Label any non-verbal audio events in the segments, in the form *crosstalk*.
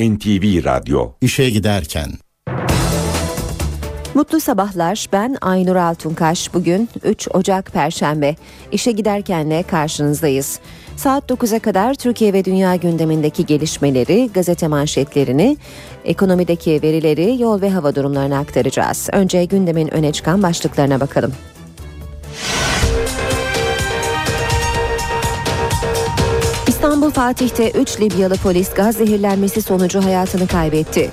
NTV Radyo İşe giderken Mutlu sabahlar. Ben Aynur Altunkaş. Bugün 3 Ocak Perşembe. İşe giderkenle karşınızdayız. Saat 9'a kadar Türkiye ve dünya gündemindeki gelişmeleri, gazete manşetlerini, ekonomideki verileri, yol ve hava durumlarını aktaracağız. Önce gündemin öne çıkan başlıklarına bakalım. İstanbul Fatih'te 3 Libyalı polis gaz zehirlenmesi sonucu hayatını kaybetti.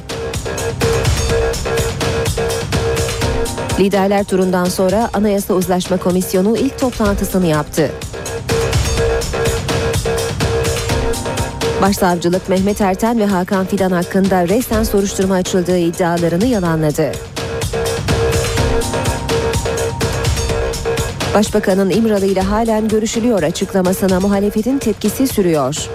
Liderler turundan sonra Anayasa Uzlaşma Komisyonu ilk toplantısını yaptı. Başsavcılık Mehmet Erten ve Hakan Fidan hakkında resmen soruşturma açıldığı iddialarını yalanladı. Başbakanın İmralı ile halen görüşülüyor açıklamasına muhalefetin tepkisi sürüyor.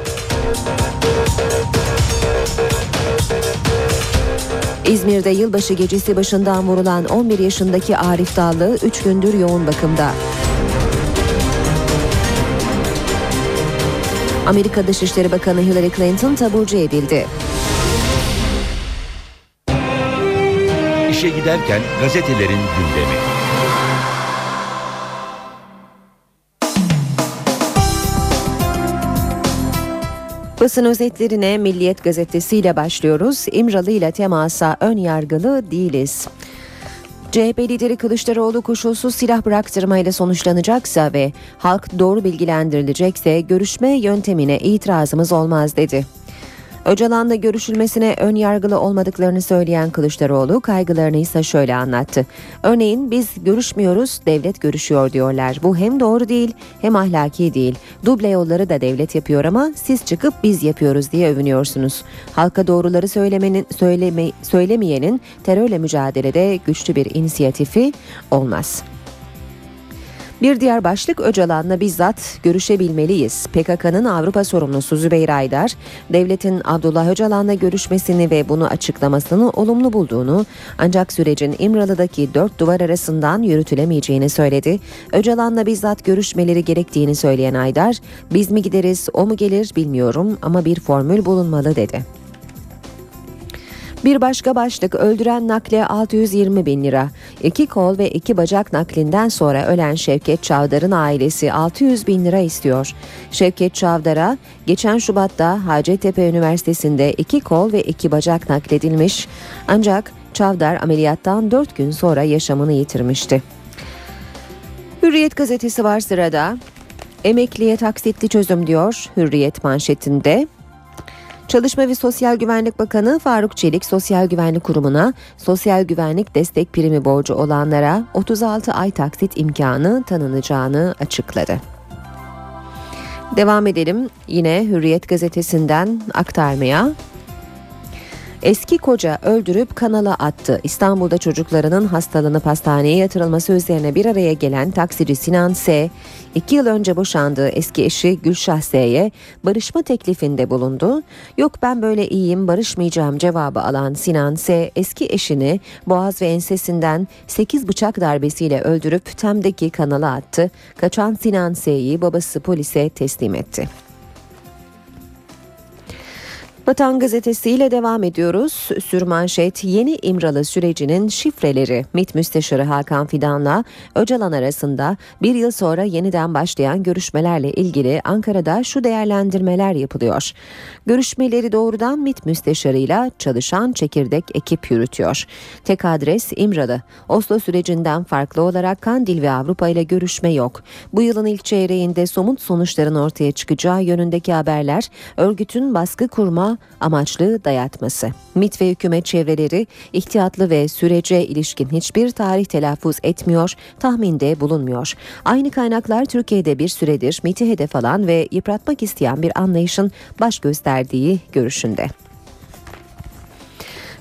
İzmir'de yılbaşı gecesi başından vurulan 11 yaşındaki Arif Dallı 3 gündür yoğun bakımda. Amerika Dışişleri Bakanı Hillary Clinton taburcu edildi. İşe giderken gazetelerin gündemi. Basın özetlerine Milliyet Gazetesi ile başlıyoruz. İmralı ile temasa ön yargılı değiliz. CHP lideri Kılıçdaroğlu koşulsuz silah bıraktırmayla sonuçlanacaksa ve halk doğru bilgilendirilecekse görüşme yöntemine itirazımız olmaz dedi. Öcalan'la görüşülmesine ön yargılı olmadıklarını söyleyen Kılıçdaroğlu kaygılarını ise şöyle anlattı. Örneğin biz görüşmüyoruz, devlet görüşüyor diyorlar. Bu hem doğru değil hem ahlaki değil. Duble yolları da devlet yapıyor ama siz çıkıp biz yapıyoruz diye övünüyorsunuz. Halka doğruları söylemenin söyleme, söylemeyenin terörle mücadelede güçlü bir inisiyatifi olmaz. Bir diğer başlık Öcalan'la bizzat görüşebilmeliyiz. PKK'nın Avrupa sorumlusu Zübeyir Aydar, devletin Abdullah Öcalan'la görüşmesini ve bunu açıklamasını olumlu bulduğunu ancak sürecin İmralı'daki dört duvar arasından yürütülemeyeceğini söyledi. Öcalan'la bizzat görüşmeleri gerektiğini söyleyen Aydar, biz mi gideriz o mu gelir bilmiyorum ama bir formül bulunmalı dedi. Bir başka başlık öldüren nakle 620 bin lira. İki kol ve iki bacak naklinden sonra ölen Şevket Çavdar'ın ailesi 600 bin lira istiyor. Şevket Çavdar'a geçen Şubat'ta Hacettepe Üniversitesi'nde iki kol ve iki bacak nakledilmiş. Ancak Çavdar ameliyattan 4 gün sonra yaşamını yitirmişti. Hürriyet gazetesi var sırada. Emekliye taksitli çözüm diyor Hürriyet manşetinde. Çalışma ve Sosyal Güvenlik Bakanı Faruk Çelik Sosyal Güvenlik Kurumu'na sosyal güvenlik destek primi borcu olanlara 36 ay taksit imkanı tanınacağını açıkladı. Devam edelim yine Hürriyet gazetesinden aktarmaya. Eski koca öldürüp kanala attı. İstanbul'da çocuklarının hastalanıp hastaneye yatırılması üzerine bir araya gelen taksici Sinan S. iki yıl önce boşandığı eski eşi Gülşah S'ye barışma teklifinde bulundu. Yok ben böyle iyiyim barışmayacağım cevabı alan Sinan S. eski eşini boğaz ve ensesinden 8 bıçak darbesiyle öldürüp Tem'deki kanala attı. Kaçan Sinan S'yi babası polise teslim etti. Vatan Gazetesi ile devam ediyoruz. Sürmanşet yeni İmralı sürecinin şifreleri. MİT Müsteşarı Hakan Fidan'la Öcalan arasında bir yıl sonra yeniden başlayan görüşmelerle ilgili Ankara'da şu değerlendirmeler yapılıyor. Görüşmeleri doğrudan MİT Müsteşarıyla çalışan çekirdek ekip yürütüyor. Tek adres İmralı. Oslo sürecinden farklı olarak Kandil ve Avrupa ile görüşme yok. Bu yılın ilk çeyreğinde somut sonuçların ortaya çıkacağı yönündeki haberler örgütün baskı kurma amaçlı dayatması. MIT ve hükümet çevreleri ihtiyatlı ve sürece ilişkin hiçbir tarih telaffuz etmiyor, tahminde bulunmuyor. Aynı kaynaklar Türkiye'de bir süredir MIT'i hedef alan ve yıpratmak isteyen bir anlayışın baş gösterdiği görüşünde.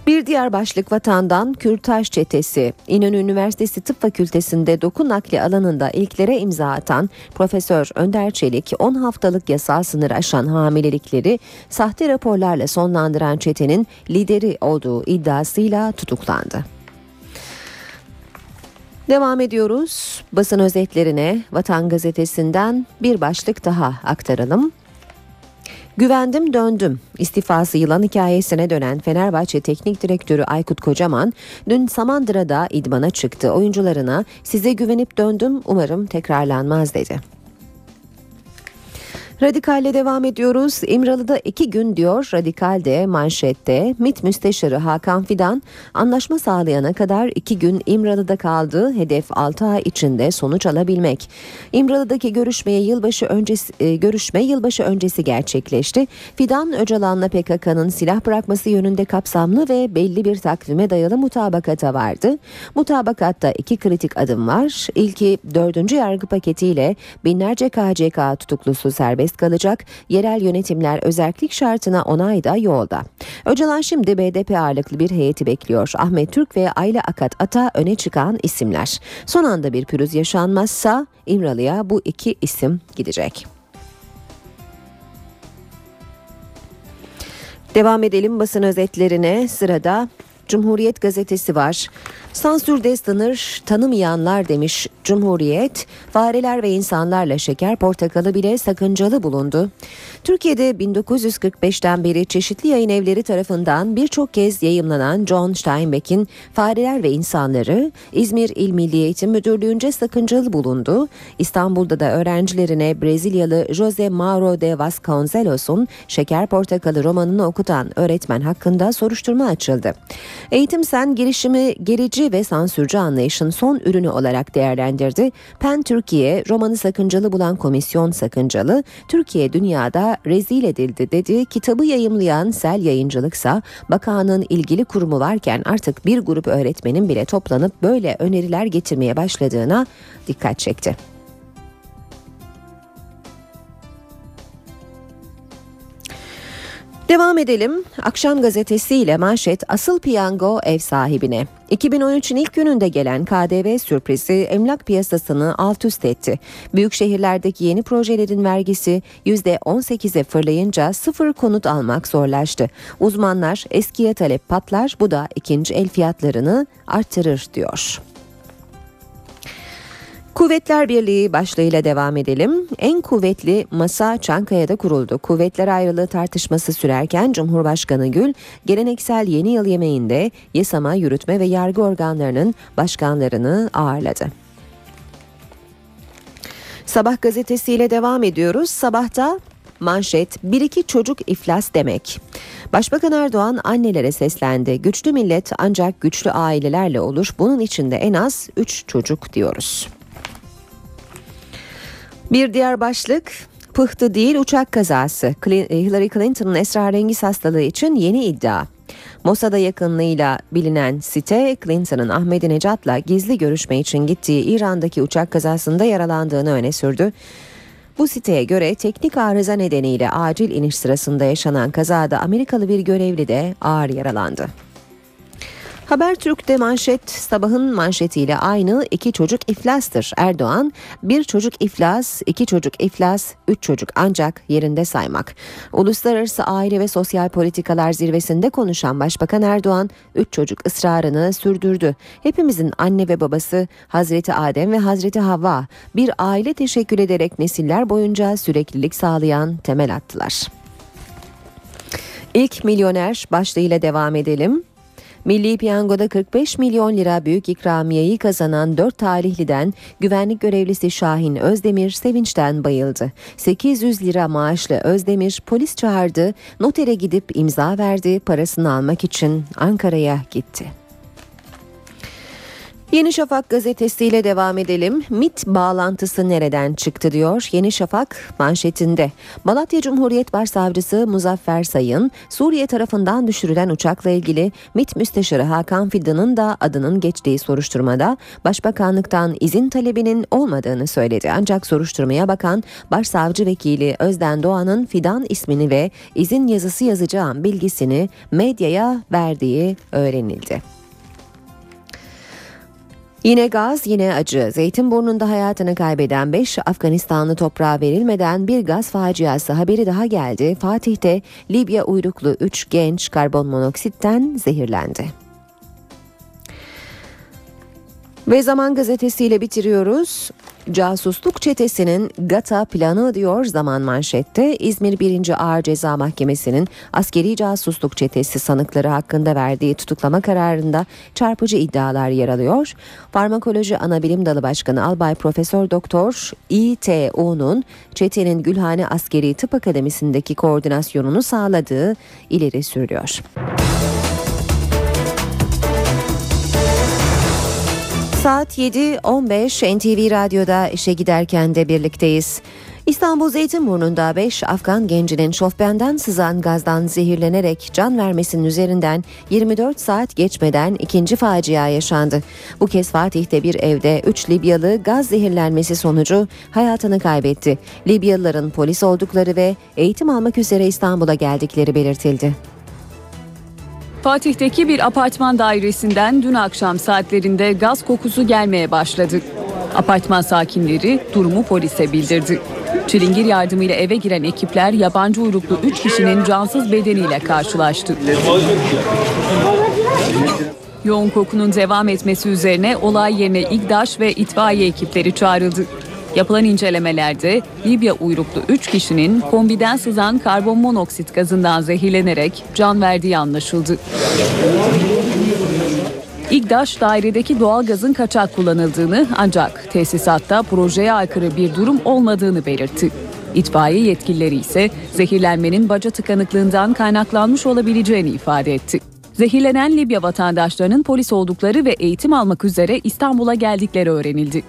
Bir diğer başlık vatandan Kürtaj çetesi. İnönü Üniversitesi Tıp Fakültesi'nde doku nakli alanında ilklere imza atan Profesör Önder Çelik 10 haftalık yasal sınır aşan hamilelikleri sahte raporlarla sonlandıran çetenin lideri olduğu iddiasıyla tutuklandı. Devam ediyoruz. Basın özetlerine Vatan Gazetesi'nden bir başlık daha aktaralım. Güvendim döndüm. İstifası yılan hikayesine dönen Fenerbahçe Teknik Direktörü Aykut Kocaman dün Samandıra'da idmana çıktı. Oyuncularına size güvenip döndüm umarım tekrarlanmaz dedi. Radikalle devam ediyoruz. İmralı'da iki gün diyor Radikal'de manşette MİT Müsteşarı Hakan Fidan anlaşma sağlayana kadar iki gün İmralı'da kaldı. Hedef 6 ay içinde sonuç alabilmek. İmralı'daki görüşmeye yılbaşı öncesi e, görüşme yılbaşı öncesi gerçekleşti. Fidan Öcalan'la PKK'nın silah bırakması yönünde kapsamlı ve belli bir takvime dayalı mutabakata vardı. Mutabakatta iki kritik adım var. İlki dördüncü yargı paketiyle binlerce KCK tutuklusu serbest serbest kalacak. Yerel yönetimler özellik şartına onay da yolda. Öcalan şimdi BDP ağırlıklı bir heyeti bekliyor. Ahmet Türk ve Ayla Akat Ata öne çıkan isimler. Son anda bir pürüz yaşanmazsa İmralı'ya bu iki isim gidecek. Devam edelim basın özetlerine. Sırada Cumhuriyet gazetesi var. Sansürde sınır tanımayanlar demiş Cumhuriyet. Fareler ve insanlarla şeker portakalı bile sakıncalı bulundu. Türkiye'de 1945'ten beri çeşitli yayın evleri tarafından birçok kez yayımlanan John Steinbeck'in Fareler ve İnsanları İzmir İl Milli Eğitim Müdürlüğü'nce sakıncalı bulundu. İstanbul'da da öğrencilerine Brezilyalı Jose Mauro de Vasconcelos'un Şeker Portakalı romanını okutan öğretmen hakkında soruşturma açıldı. Eğitim Sen girişimi gerici ve sansürcü anlayışın son ürünü olarak değerlendirdi. PEN Türkiye romanı sakıncalı bulan komisyon sakıncalı, Türkiye dünyada rezil edildi dedi. Kitabı yayımlayan Sel Yayıncılıksa bakanın ilgili kurumu varken artık bir grup öğretmenin bile toplanıp böyle öneriler getirmeye başladığına dikkat çekti. Devam edelim. Akşam gazetesiyle manşet asıl piyango ev sahibine. 2013'ün ilk gününde gelen KDV sürprizi emlak piyasasını alt üst etti. Büyük şehirlerdeki yeni projelerin vergisi %18'e fırlayınca sıfır konut almak zorlaştı. Uzmanlar eskiye talep patlar bu da ikinci el fiyatlarını artırır diyor. Kuvvetler Birliği başlığıyla devam edelim. En kuvvetli masa Çankaya'da kuruldu. Kuvvetler ayrılığı tartışması sürerken Cumhurbaşkanı Gül geleneksel yeni yıl yemeğinde yasama, yürütme ve yargı organlarının başkanlarını ağırladı. Sabah gazetesiyle devam ediyoruz. Sabahta manşet bir iki çocuk iflas demek. Başbakan Erdoğan annelere seslendi. Güçlü millet ancak güçlü ailelerle olur. Bunun içinde en az 3 çocuk diyoruz. Bir diğer başlık pıhtı değil uçak kazası. Hillary Clinton'ın esrarengiz hastalığı için yeni iddia. Mossad'a yakınlığıyla bilinen site Clinton'ın Ahmadinejad'la gizli görüşme için gittiği İran'daki uçak kazasında yaralandığını öne sürdü. Bu siteye göre teknik arıza nedeniyle acil iniş sırasında yaşanan kazada Amerikalı bir görevli de ağır yaralandı. Habertürk'te manşet sabahın manşetiyle aynı iki çocuk iflastır. Erdoğan bir çocuk iflas, iki çocuk iflas, üç çocuk ancak yerinde saymak. Uluslararası Aile ve Sosyal Politikalar Zirvesi'nde konuşan Başbakan Erdoğan üç çocuk ısrarını sürdürdü. Hepimizin anne ve babası Hazreti Adem ve Hazreti Havva bir aile teşekkür ederek nesiller boyunca süreklilik sağlayan temel attılar. İlk milyoner başlığıyla devam edelim. Milli Piyango'da 45 milyon lira büyük ikramiyeyi kazanan 4 talihliden güvenlik görevlisi Şahin Özdemir sevinçten bayıldı. 800 lira maaşlı Özdemir polis çağırdı, notere gidip imza verdi, parasını almak için Ankara'ya gitti. Yeni Şafak gazetesiyle devam edelim. MIT bağlantısı nereden çıktı diyor Yeni Şafak manşetinde. Malatya Cumhuriyet Başsavcısı Muzaffer Sayın, Suriye tarafından düşürülen uçakla ilgili MIT Müsteşarı Hakan Fidan'ın da adının geçtiği soruşturmada Başbakanlıktan izin talebinin olmadığını söyledi. Ancak soruşturmaya bakan Başsavcı Vekili Özden Doğan'ın Fidan ismini ve izin yazısı yazacağım bilgisini medyaya verdiği öğrenildi. Yine gaz yine acı. Zeytinburnu'nda hayatını kaybeden 5 Afganistanlı toprağa verilmeden bir gaz faciası haberi daha geldi. Fatih'te Libya uyruklu 3 genç karbon monoksitten zehirlendi. Ve Zaman gazetesiyle bitiriyoruz. Casusluk çetesinin GATA planı diyor zaman manşette İzmir 1. Ağır Ceza Mahkemesi'nin askeri casusluk çetesi sanıkları hakkında verdiği tutuklama kararında çarpıcı iddialar yer alıyor. Farmakoloji Anabilim Dalı Başkanı Albay Profesör Doktor İTO'nun çetenin Gülhane Askeri Tıp Akademisi'ndeki koordinasyonunu sağladığı ileri sürülüyor. Saat 7.15 NTV Radyo'da işe giderken de birlikteyiz. İstanbul Zeytinburnu'nda 5 Afgan gencinin şofbenden sızan gazdan zehirlenerek can vermesinin üzerinden 24 saat geçmeden ikinci facia yaşandı. Bu kez Fatih'te bir evde 3 Libyalı gaz zehirlenmesi sonucu hayatını kaybetti. Libyalıların polis oldukları ve eğitim almak üzere İstanbul'a geldikleri belirtildi. Fatih'teki bir apartman dairesinden dün akşam saatlerinde gaz kokusu gelmeye başladı. Apartman sakinleri durumu polise bildirdi. Çilingir yardımıyla eve giren ekipler yabancı uyruklu 3 kişinin cansız bedeniyle karşılaştı. Yoğun kokunun devam etmesi üzerine olay yerine İGDAŞ ve itfaiye ekipleri çağrıldı. Yapılan incelemelerde Libya uyruklu 3 kişinin kombiden sızan karbon monoksit gazından zehirlenerek can verdiği anlaşıldı. İGDAŞ dairedeki doğal gazın kaçak kullanıldığını ancak tesisatta projeye aykırı bir durum olmadığını belirtti. İtfaiye yetkilileri ise zehirlenmenin baca tıkanıklığından kaynaklanmış olabileceğini ifade etti. Zehirlenen Libya vatandaşlarının polis oldukları ve eğitim almak üzere İstanbul'a geldikleri öğrenildi.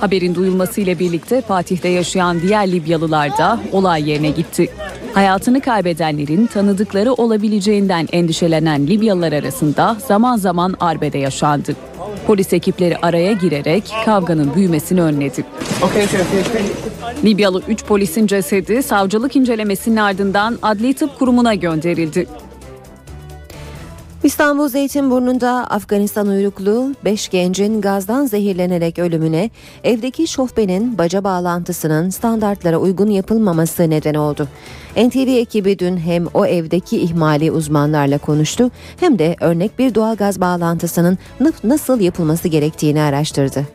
Haberin duyulmasıyla birlikte Fatih'te yaşayan diğer Libyalılar da olay yerine gitti. Hayatını kaybedenlerin tanıdıkları olabileceğinden endişelenen Libyalılar arasında zaman zaman arbede yaşandı. Polis ekipleri araya girerek kavganın büyümesini önledi. Libyalı 3 polisin cesedi savcılık incelemesinin ardından Adli Tıp Kurumu'na gönderildi. İstanbul Zeytinburnu'nda Afganistan uyruklu 5 gencin gazdan zehirlenerek ölümüne evdeki şofbenin baca bağlantısının standartlara uygun yapılmaması neden oldu. NTV ekibi dün hem o evdeki ihmali uzmanlarla konuştu hem de örnek bir doğal gaz bağlantısının nasıl yapılması gerektiğini araştırdı.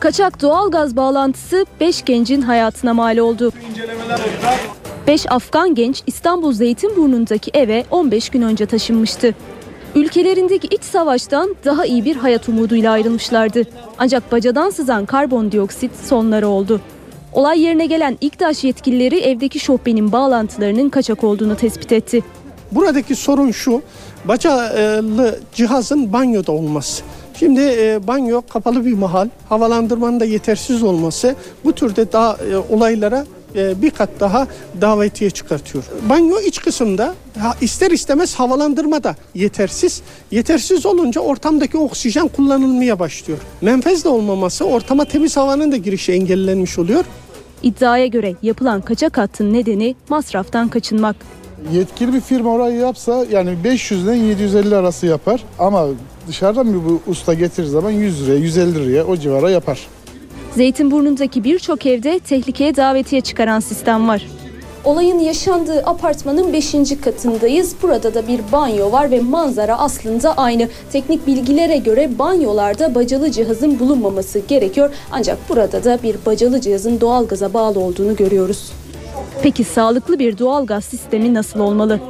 Kaçak doğal gaz bağlantısı 5 gencin hayatına mal oldu. 5 Afgan genç İstanbul Zeytinburnu'ndaki eve 15 gün önce taşınmıştı. Ülkelerindeki iç savaştan daha iyi bir hayat umuduyla ayrılmışlardı. Ancak bacadan sızan karbondioksit sonları oldu. Olay yerine gelen İKTAŞ yetkilileri evdeki şofbenin bağlantılarının kaçak olduğunu tespit etti. Buradaki sorun şu, bacalı cihazın banyoda olması. Şimdi e, banyo kapalı bir mahal, havalandırmanın da yetersiz olması bu türde daha e, olaylara bir kat daha davetiye çıkartıyor. Banyo iç kısımda ister istemez havalandırma da yetersiz. Yetersiz olunca ortamdaki oksijen kullanılmaya başlıyor. Menfez de olmaması ortama temiz havanın da girişi engellenmiş oluyor. İddiaya göre yapılan kaçak hattın nedeni masraftan kaçınmak. Yetkili bir firma orayı yapsa yani 500 ile 750 arası yapar ama dışarıdan bir bu usta getirir zaman 100 liraya 150 liraya o civara yapar. Zeytinburnu'ndaki birçok evde tehlikeye davetiye çıkaran sistem var. Olayın yaşandığı apartmanın 5. katındayız. Burada da bir banyo var ve manzara aslında aynı. Teknik bilgilere göre banyolarda bacalı cihazın bulunmaması gerekiyor. Ancak burada da bir bacalı cihazın doğalgaza bağlı olduğunu görüyoruz. Peki sağlıklı bir doğalgaz sistemi nasıl olmalı?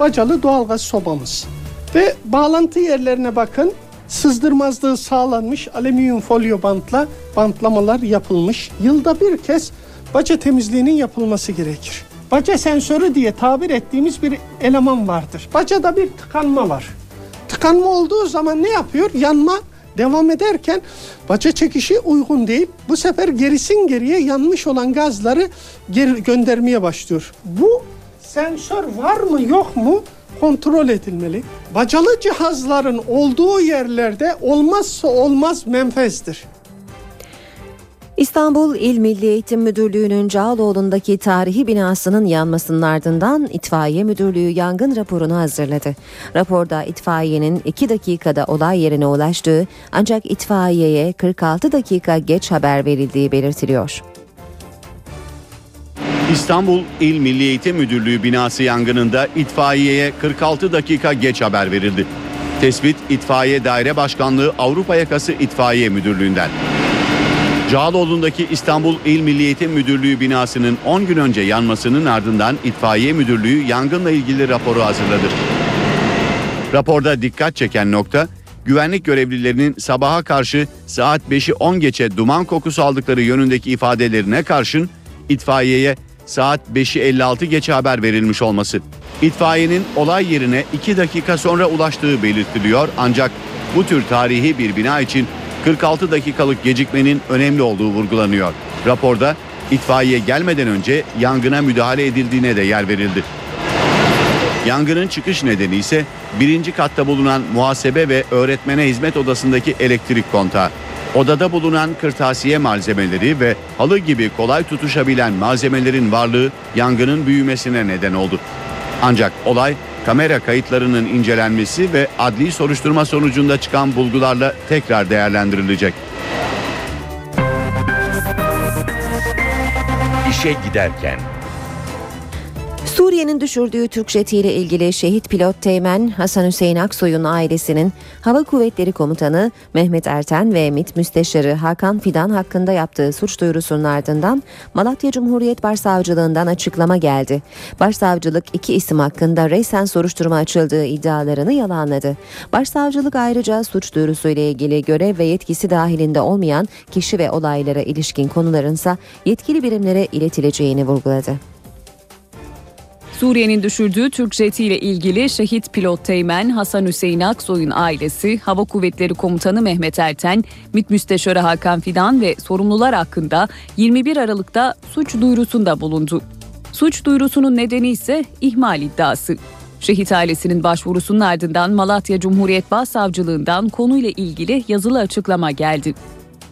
Bacalı doğalgaz sobamız. Ve bağlantı yerlerine bakın sızdırmazlığı sağlanmış alüminyum folyo bantla bantlamalar yapılmış. Yılda bir kez baca temizliğinin yapılması gerekir. Baca sensörü diye tabir ettiğimiz bir eleman vardır. Bacada bir tıkanma var. Tıkanma olduğu zaman ne yapıyor? Yanma devam ederken baca çekişi uygun değil. Bu sefer gerisin geriye yanmış olan gazları geri göndermeye başlıyor. Bu sensör var mı yok mu kontrol edilmeli. Bacalı cihazların olduğu yerlerde olmazsa olmaz menfezdir. İstanbul İl Milli Eğitim Müdürlüğü'nün Cağaloğlu'ndaki tarihi binasının yanmasının ardından İtfaiye Müdürlüğü yangın raporunu hazırladı. Raporda itfaiyenin 2 dakikada olay yerine ulaştığı ancak itfaiyeye 46 dakika geç haber verildiği belirtiliyor. İstanbul İl Milli Eğitim Müdürlüğü binası yangınında itfaiyeye 46 dakika geç haber verildi. Tespit İtfaiye Daire Başkanlığı Avrupa Yakası İtfaiye Müdürlüğü'nden. Cağaloğlu'ndaki İstanbul İl Milli Eğitim Müdürlüğü binasının 10 gün önce yanmasının ardından İtfaiye Müdürlüğü yangınla ilgili raporu hazırladı. Raporda dikkat çeken nokta güvenlik görevlilerinin sabaha karşı saat 5'i 10 geçe duman kokusu aldıkları yönündeki ifadelerine karşın itfaiyeye saat 5'i 56 geçe haber verilmiş olması. İtfaiyenin olay yerine 2 dakika sonra ulaştığı belirtiliyor ancak bu tür tarihi bir bina için 46 dakikalık gecikmenin önemli olduğu vurgulanıyor. Raporda itfaiye gelmeden önce yangına müdahale edildiğine de yer verildi. Yangının çıkış nedeni ise birinci katta bulunan muhasebe ve öğretmene hizmet odasındaki elektrik kontağı. Odada bulunan kırtasiye malzemeleri ve halı gibi kolay tutuşabilen malzemelerin varlığı yangının büyümesine neden oldu. Ancak olay kamera kayıtlarının incelenmesi ve adli soruşturma sonucunda çıkan bulgularla tekrar değerlendirilecek. İşe giderken Suriye'nin düşürdüğü Türk jetiyle ilgili şehit pilot Teğmen Hasan Hüseyin Aksoy'un ailesinin Hava Kuvvetleri Komutanı Mehmet Erten ve MİT Müsteşarı Hakan Fidan hakkında yaptığı suç duyurusunun ardından Malatya Cumhuriyet Başsavcılığından açıklama geldi. Başsavcılık iki isim hakkında reysen soruşturma açıldığı iddialarını yalanladı. Başsavcılık ayrıca suç duyurusuyla ilgili görev ve yetkisi dahilinde olmayan kişi ve olaylara ilişkin konularınsa yetkili birimlere iletileceğini vurguladı. Suriye'nin düşürdüğü Türk jetiyle ilgili şehit pilot Teğmen Hasan Hüseyin Aksoy'un ailesi, Hava Kuvvetleri Komutanı Mehmet Erten, MİT Müsteşarı Hakan Fidan ve sorumlular hakkında 21 Aralık'ta suç duyurusunda bulundu. Suç duyurusunun nedeni ise ihmal iddiası. Şehit ailesinin başvurusunun ardından Malatya Cumhuriyet Başsavcılığından konuyla ilgili yazılı açıklama geldi.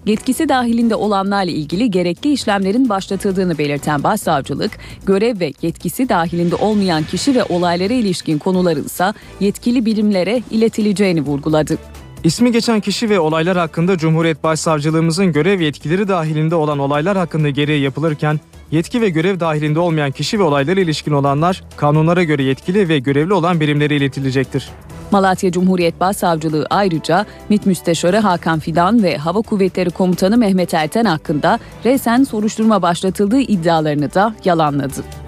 Yetkisi dahilinde olanlarla ilgili gerekli işlemlerin başlatıldığını belirten Başsavcılık, görev ve yetkisi dahilinde olmayan kişi ve olaylara ilişkin konularınsa yetkili birimlere iletileceğini vurguladı. İsmi geçen kişi ve olaylar hakkında Cumhuriyet Başsavcılığımızın görev yetkileri dahilinde olan olaylar hakkında gereği yapılırken yetki ve görev dahilinde olmayan kişi ve olaylara ilişkin olanlar kanunlara göre yetkili ve görevli olan birimlere iletilecektir. Malatya Cumhuriyet Başsavcılığı ayrıca MİT Müsteşarı Hakan Fidan ve Hava Kuvvetleri Komutanı Mehmet Erten hakkında resen soruşturma başlatıldığı iddialarını da yalanladı.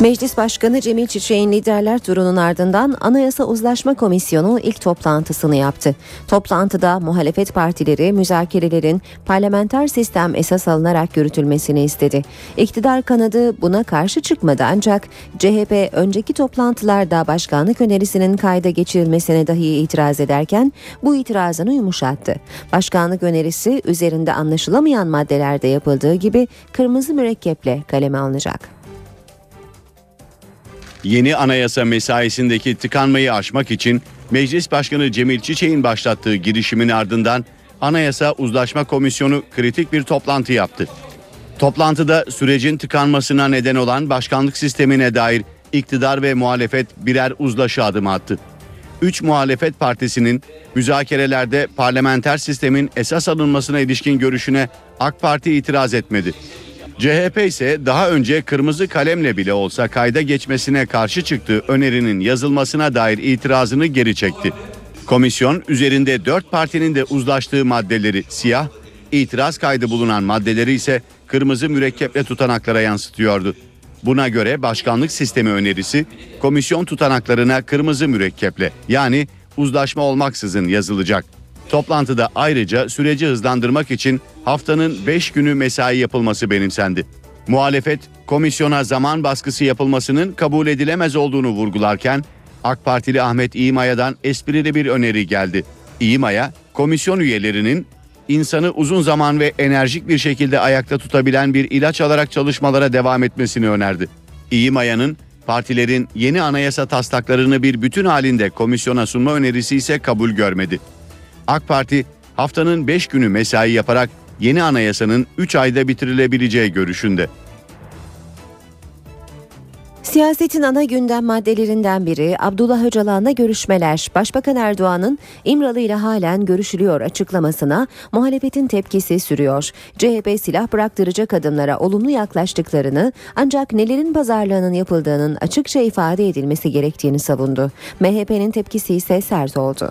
Meclis Başkanı Cemil Çiçek'in liderler turunun ardından Anayasa Uzlaşma Komisyonu ilk toplantısını yaptı. Toplantıda muhalefet partileri müzakerelerin parlamenter sistem esas alınarak yürütülmesini istedi. İktidar kanadı buna karşı çıkmadı ancak CHP önceki toplantılarda başkanlık önerisinin kayda geçirilmesine dahi itiraz ederken bu itirazını yumuşattı. Başkanlık önerisi üzerinde anlaşılamayan maddelerde yapıldığı gibi kırmızı mürekkeple kaleme alınacak. Yeni anayasa mesaisindeki tıkanmayı aşmak için Meclis Başkanı Cemil Çiçek'in başlattığı girişimin ardından Anayasa Uzlaşma Komisyonu kritik bir toplantı yaptı. Toplantıda sürecin tıkanmasına neden olan başkanlık sistemine dair iktidar ve muhalefet birer uzlaşı adımı attı. Üç muhalefet partisinin müzakerelerde parlamenter sistemin esas alınmasına ilişkin görüşüne AK Parti itiraz etmedi. CHP ise daha önce kırmızı kalemle bile olsa kayda geçmesine karşı çıktığı önerinin yazılmasına dair itirazını geri çekti. Komisyon üzerinde dört partinin de uzlaştığı maddeleri siyah, itiraz kaydı bulunan maddeleri ise kırmızı mürekkeple tutanaklara yansıtıyordu. Buna göre başkanlık sistemi önerisi komisyon tutanaklarına kırmızı mürekkeple yani uzlaşma olmaksızın yazılacak. Toplantıda ayrıca süreci hızlandırmak için haftanın 5 günü mesai yapılması benimsendi. Muhalefet komisyona zaman baskısı yapılmasının kabul edilemez olduğunu vurgularken AK Partili Ahmet İmaya'dan esprili bir öneri geldi. İmaya komisyon üyelerinin insanı uzun zaman ve enerjik bir şekilde ayakta tutabilen bir ilaç alarak çalışmalara devam etmesini önerdi. İmaya'nın partilerin yeni anayasa taslaklarını bir bütün halinde komisyona sunma önerisi ise kabul görmedi. AK Parti haftanın 5 günü mesai yaparak yeni anayasanın 3 ayda bitirilebileceği görüşünde. Siyasetin ana gündem maddelerinden biri Abdullah Öcalan'la görüşmeler. Başbakan Erdoğan'ın İmralı ile halen görüşülüyor açıklamasına muhalefetin tepkisi sürüyor. CHP silah bıraktıracak adımlara olumlu yaklaştıklarını ancak nelerin pazarlığının yapıldığının açıkça ifade edilmesi gerektiğini savundu. MHP'nin tepkisi ise sert oldu.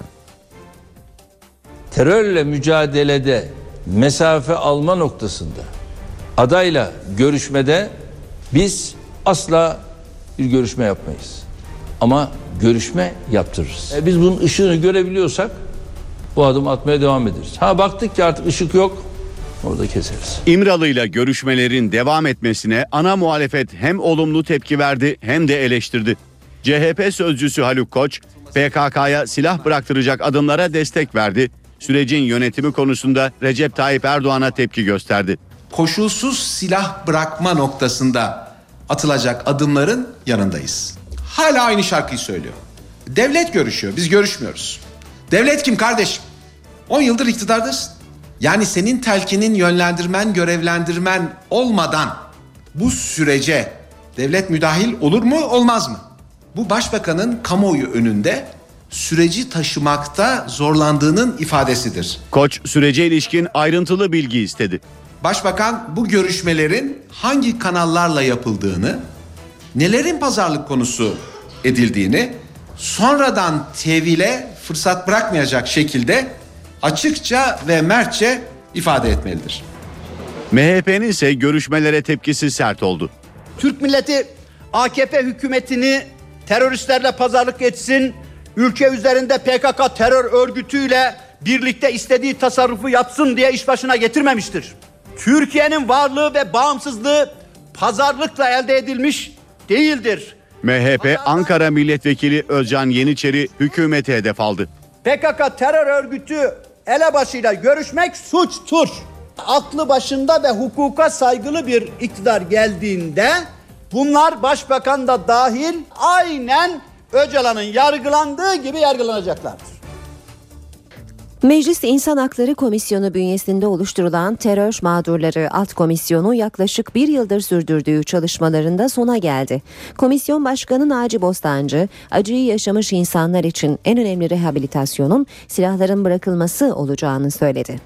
Terörle mücadelede mesafe alma noktasında adayla görüşmede biz asla bir görüşme yapmayız. Ama görüşme yaptırırız. E biz bunun ışığını görebiliyorsak bu adım atmaya devam ederiz. Ha baktık ki artık ışık yok orada keseriz. İmralı ile görüşmelerin devam etmesine ana muhalefet hem olumlu tepki verdi hem de eleştirdi. CHP sözcüsü Haluk Koç, PKK'ya silah bıraktıracak adımlara destek verdi. Sürecin yönetimi konusunda Recep Tayyip Erdoğan'a tepki gösterdi. Koşulsuz silah bırakma noktasında atılacak adımların yanındayız. Hala aynı şarkıyı söylüyor. Devlet görüşüyor, biz görüşmüyoruz. Devlet kim kardeşim? 10 yıldır iktidardasın. Yani senin telkinin yönlendirmen, görevlendirmen olmadan bu sürece devlet müdahil olur mu, olmaz mı? Bu başbakanın kamuoyu önünde süreci taşımakta zorlandığının ifadesidir. Koç sürece ilişkin ayrıntılı bilgi istedi. Başbakan bu görüşmelerin hangi kanallarla yapıldığını, nelerin pazarlık konusu edildiğini sonradan tevile fırsat bırakmayacak şekilde açıkça ve mertçe ifade etmelidir. MHP'nin ise görüşmelere tepkisi sert oldu. Türk milleti AKP hükümetini teröristlerle pazarlık etsin, ülke üzerinde PKK terör örgütüyle birlikte istediği tasarrufu yapsın diye iş başına getirmemiştir. Türkiye'nin varlığı ve bağımsızlığı pazarlıkla elde edilmiş değildir. MHP Ankara Milletvekili Özcan Yeniçeri hükümete hedef aldı. PKK terör örgütü elebaşıyla görüşmek suçtur. Aklı başında ve hukuka saygılı bir iktidar geldiğinde bunlar başbakan da dahil aynen Öcalan'ın yargılandığı gibi yargılanacaklardır. Meclis İnsan Hakları Komisyonu bünyesinde oluşturulan Terör Mağdurları Alt Komisyonu yaklaşık bir yıldır sürdürdüğü çalışmalarında sona geldi. Komisyon Başkanı Naci Bostancı, acıyı yaşamış insanlar için en önemli rehabilitasyonun silahların bırakılması olacağını söyledi.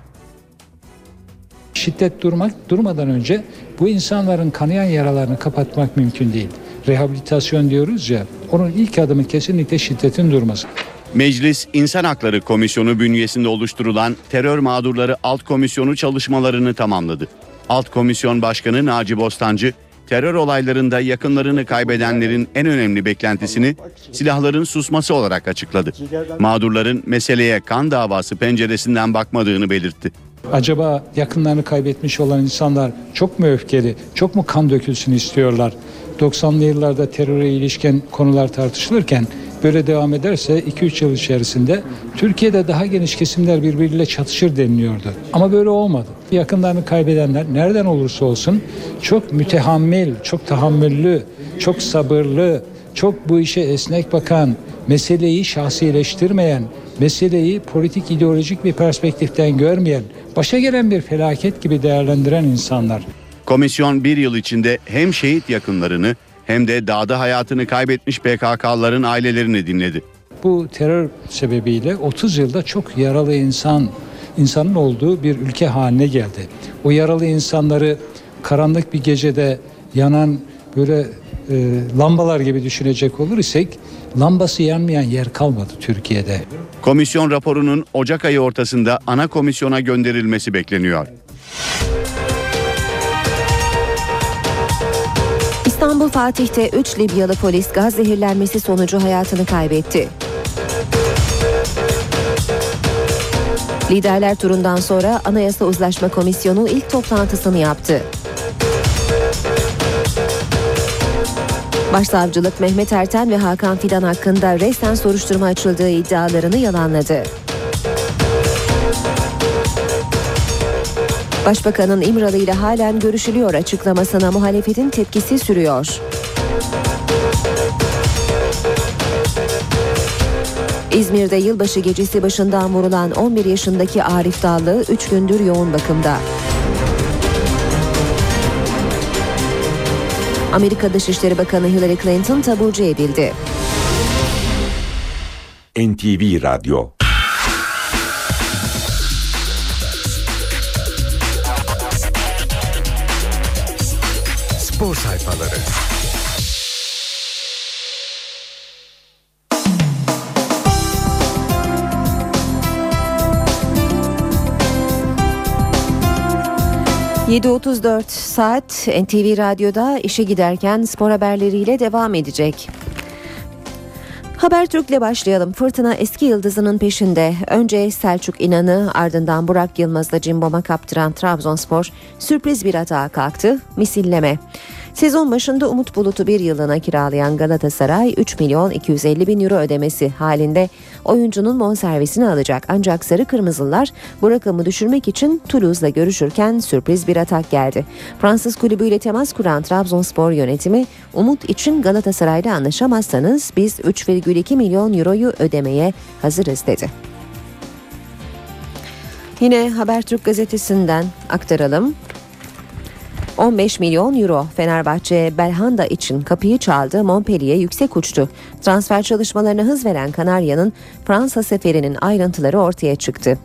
Şiddet durmak durmadan önce bu insanların kanayan yaralarını kapatmak mümkün değil. Rehabilitasyon diyoruz ya, onun ilk adımı kesinlikle şiddetin durması. Meclis İnsan Hakları Komisyonu bünyesinde oluşturulan Terör Mağdurları Alt Komisyonu çalışmalarını tamamladı. Alt Komisyon Başkanı Naci Bostancı, terör olaylarında yakınlarını kaybedenlerin en önemli beklentisini silahların susması olarak açıkladı. Mağdurların meseleye kan davası penceresinden bakmadığını belirtti. Acaba yakınlarını kaybetmiş olan insanlar çok mu öfkeli, çok mu kan dökülsün istiyorlar? 90'lı yıllarda teröre ilişkin konular tartışılırken böyle devam ederse 2-3 yıl içerisinde Türkiye'de daha geniş kesimler birbiriyle çatışır deniliyordu. Ama böyle olmadı. Yakınlarını kaybedenler nereden olursa olsun çok mütehammil, çok tahammüllü, çok sabırlı, çok bu işe esnek bakan, meseleyi şahsileştirmeyen, meseleyi politik ideolojik bir perspektiften görmeyen, başa gelen bir felaket gibi değerlendiren insanlar. Komisyon bir yıl içinde hem şehit yakınlarını hem de dağda hayatını kaybetmiş PKK'ların ailelerini dinledi. Bu terör sebebiyle 30 yılda çok yaralı insan insanın olduğu bir ülke haline geldi. O yaralı insanları karanlık bir gecede yanan böyle e, lambalar gibi düşünecek olur isek lambası yanmayan yer kalmadı Türkiye'de. Komisyon raporunun Ocak ayı ortasında ana komisyona gönderilmesi bekleniyor. İstanbul Fatih'te 3 Libyalı polis gaz zehirlenmesi sonucu hayatını kaybetti. Liderler turundan sonra Anayasa Uzlaşma Komisyonu ilk toplantısını yaptı. Başsavcılık Mehmet Erten ve Hakan Fidan hakkında resen soruşturma açıldığı iddialarını yalanladı. Başbakanın İmralı ile halen görüşülüyor açıklamasına muhalefetin tepkisi sürüyor. İzmir'de yılbaşı gecesi başından vurulan 11 yaşındaki Arif Dallı 3 gündür yoğun bakımda. Amerika Dışişleri Bakanı Hillary Clinton taburcu edildi. NTV Radyo Spor sayfaları ...7.34 saat NTV Radyo'da işe giderken spor haberleriyle devam edecek. Habertürk'le başlayalım. Fırtına eski yıldızının peşinde. Önce Selçuk İnan'ı ardından Burak Yılmaz'la cimboma kaptıran Trabzonspor sürpriz bir atağa kalktı. Misilleme. Sezon başında Umut Bulut'u bir yılına kiralayan Galatasaray 3 milyon 250 bin euro ödemesi halinde oyuncunun bonservisini alacak. Ancak Sarı Kırmızılar bu rakamı düşürmek için Toulouse'la görüşürken sürpriz bir atak geldi. Fransız kulübüyle temas kuran Trabzonspor yönetimi Umut için Galatasaray'la anlaşamazsanız biz 3,2 milyon euroyu ödemeye hazırız dedi. Yine Habertürk gazetesinden aktaralım. 15 milyon euro Fenerbahçe Belhanda için kapıyı çaldı. Montpellier yüksek uçtu. Transfer çalışmalarına hız veren Kanarya'nın Fransa seferinin ayrıntıları ortaya çıktı.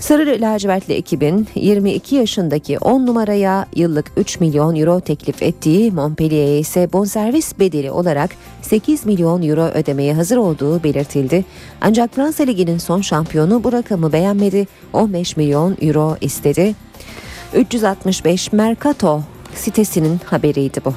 Sarı lacivertli ekibin 22 yaşındaki 10 numaraya yıllık 3 milyon euro teklif ettiği Montpellier'e ise bonservis bedeli olarak 8 milyon euro ödemeye hazır olduğu belirtildi. Ancak Fransa Ligi'nin son şampiyonu bu rakamı beğenmedi. 15 milyon euro istedi. 365 Mercato sitesinin haberiydi bu.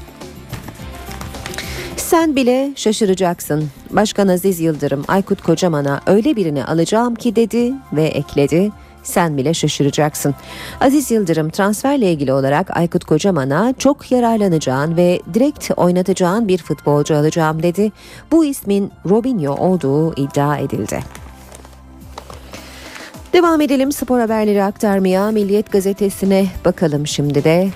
Sen bile şaşıracaksın. Başkan Aziz Yıldırım Aykut Kocaman'a öyle birini alacağım ki dedi ve ekledi. Sen bile şaşıracaksın. Aziz Yıldırım transferle ilgili olarak Aykut Kocaman'a çok yararlanacağın ve direkt oynatacağın bir futbolcu alacağım dedi. Bu ismin Robinho olduğu iddia edildi. Devam edelim spor haberleri aktarmaya Milliyet gazetesine bakalım şimdi de.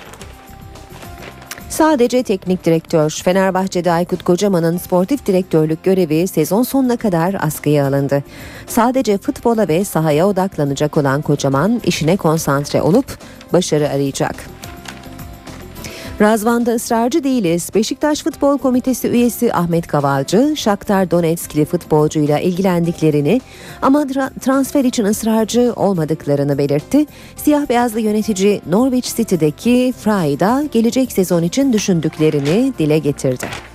Sadece teknik direktör Fenerbahçe'de Aykut Kocaman'ın sportif direktörlük görevi sezon sonuna kadar askıya alındı. Sadece futbola ve sahaya odaklanacak olan Kocaman işine konsantre olup başarı arayacak. Razvan'da ısrarcı değiliz. Beşiktaş Futbol Komitesi üyesi Ahmet Kavalcı, Shakhtar Donetsk'li futbolcuyla ilgilendiklerini ama tra- transfer için ısrarcı olmadıklarını belirtti. Siyah beyazlı yönetici Norwich City'deki Frey'da gelecek sezon için düşündüklerini dile getirdi.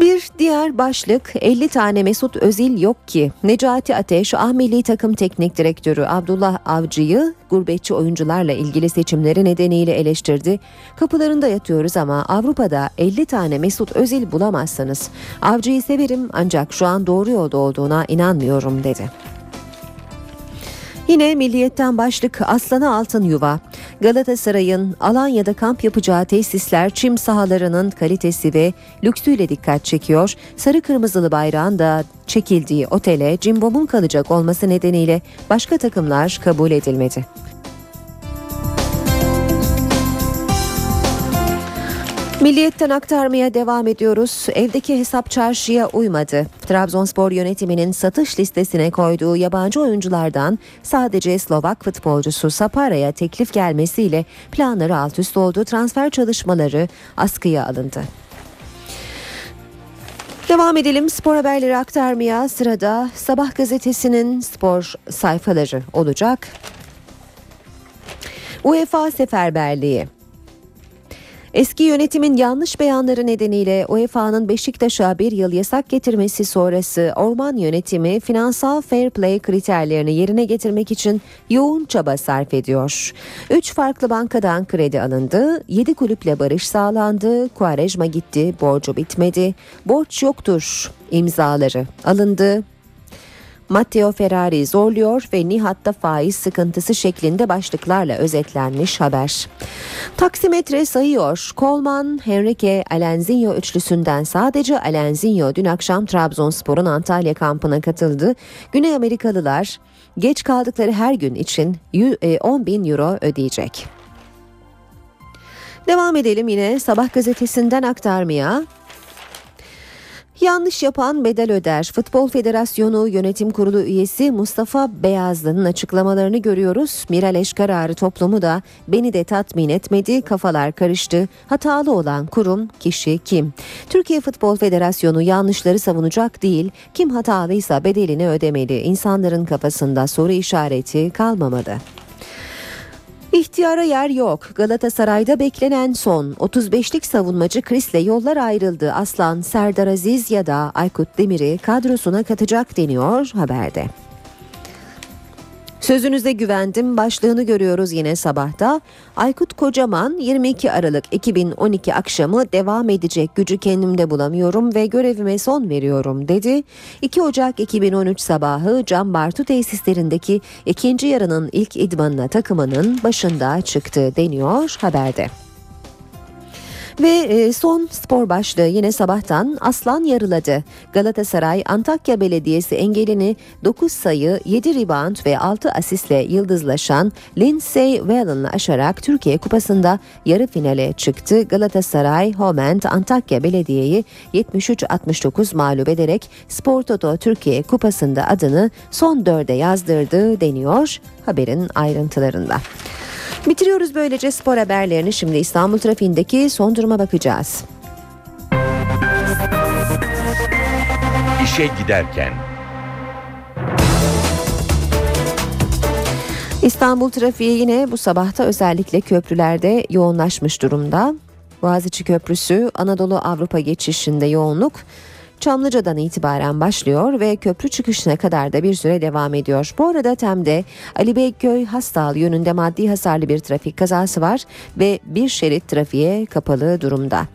Bir diğer başlık 50 tane Mesut Özil yok ki. Necati Ateş, A Milli Takım Teknik Direktörü Abdullah Avcı'yı gurbetçi oyuncularla ilgili seçimleri nedeniyle eleştirdi. Kapılarında yatıyoruz ama Avrupa'da 50 tane Mesut Özil bulamazsanız Avcı'yı severim ancak şu an doğru yolda olduğuna inanmıyorum dedi. Yine Milliyet'ten başlık Aslanı Altın Yuva. Galatasaray'ın Alanya'da kamp yapacağı tesisler çim sahalarının kalitesi ve lüksüyle dikkat çekiyor. Sarı kırmızılı bayrağın da çekildiği otele Cimbom'un kalacak olması nedeniyle başka takımlar kabul edilmedi. Milliyetten aktarmaya devam ediyoruz. Evdeki hesap çarşıya uymadı. Trabzonspor yönetiminin satış listesine koyduğu yabancı oyunculardan sadece Slovak futbolcusu Sapara'ya teklif gelmesiyle planları alt üst oldu. Transfer çalışmaları askıya alındı. Devam edelim spor haberleri aktarmaya. Sırada Sabah gazetesinin spor sayfaları olacak. UEFA Seferberliği Eski yönetimin yanlış beyanları nedeniyle UEFA'nın Beşiktaş'a bir yıl yasak getirmesi sonrası orman yönetimi finansal fair play kriterlerini yerine getirmek için yoğun çaba sarf ediyor. Üç farklı bankadan kredi alındı, yedi kulüple barış sağlandı, Kuarejma gitti, borcu bitmedi, borç yoktur imzaları alındı, Matteo Ferrari zorluyor ve Nihat'ta faiz sıkıntısı şeklinde başlıklarla özetlenmiş haber. Taksimetre sayıyor. Kolman, Henrique, Alenzinho üçlüsünden sadece Alenzinho dün akşam Trabzonspor'un Antalya kampına katıldı. Güney Amerikalılar geç kaldıkları her gün için 10 bin euro ödeyecek. Devam edelim yine Sabah gazetesinden aktarmaya. Yanlış yapan bedel öder. Futbol Federasyonu Yönetim Kurulu üyesi Mustafa Beyazlı'nın açıklamalarını görüyoruz. Miraleş kararı toplumu da beni de tatmin etmedi, kafalar karıştı. Hatalı olan kurum, kişi kim? Türkiye Futbol Federasyonu yanlışları savunacak değil, kim hatalıysa bedelini ödemeli. İnsanların kafasında soru işareti kalmamalı. İhtiyara yer yok. Galatasaray'da beklenen son 35'lik savunmacı Chris'le yollar ayrıldı. Aslan, Serdar Aziz ya da Aykut Demir'i kadrosuna katacak deniyor haberde. Sözünüze güvendim başlığını görüyoruz yine sabahta. Aykut Kocaman 22 Aralık 2012 akşamı devam edecek gücü kendimde bulamıyorum ve görevime son veriyorum dedi. 2 Ocak 2013 sabahı Can Bartu tesislerindeki ikinci yarının ilk idmanına takımının başında çıktı deniyor haberde. Ve e, son spor başlığı yine sabahtan Aslan yarıladı. Galatasaray Antakya Belediyesi engelini 9 sayı 7 rebound ve 6 asistle yıldızlaşan Lindsey Whelan'ı aşarak Türkiye Kupası'nda yarı finale çıktı. Galatasaray Homent Antakya Belediye'yi 73-69 mağlup ederek Spor Toto Türkiye Kupası'nda adını son dörde yazdırdı deniyor haberin ayrıntılarında. Bitiriyoruz böylece spor haberlerini. Şimdi İstanbul trafiğindeki son duruma bakacağız. İşe giderken. İstanbul trafiği yine bu sabahta özellikle köprülerde yoğunlaşmış durumda. Boğaziçi Köprüsü Anadolu Avrupa geçişinde yoğunluk Çamlıca'dan itibaren başlıyor ve köprü çıkışına kadar da bir süre devam ediyor. Bu arada Tem'de Ali Beyköy Hastal yönünde maddi hasarlı bir trafik kazası var ve bir şerit trafiğe kapalı durumda.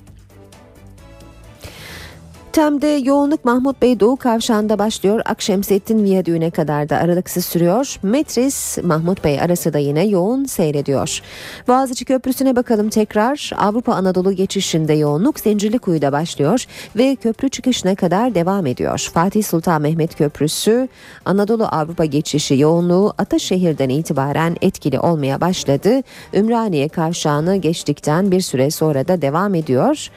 Tem'de yoğunluk Mahmut Bey Doğu Kavşağı'nda başlıyor. Akşemsettin Viyadüğü'ne kadar da aralıksız sürüyor. Metris Mahmut Bey arası da yine yoğun seyrediyor. Boğaziçi Köprüsü'ne bakalım tekrar. Avrupa Anadolu geçişinde yoğunluk Zincirlikuyu'da başlıyor ve köprü çıkışına kadar devam ediyor. Fatih Sultan Mehmet Köprüsü Anadolu Avrupa geçişi yoğunluğu Ataşehir'den itibaren etkili olmaya başladı. Ümraniye Kavşağı'nı geçtikten bir süre sonra da devam ediyor.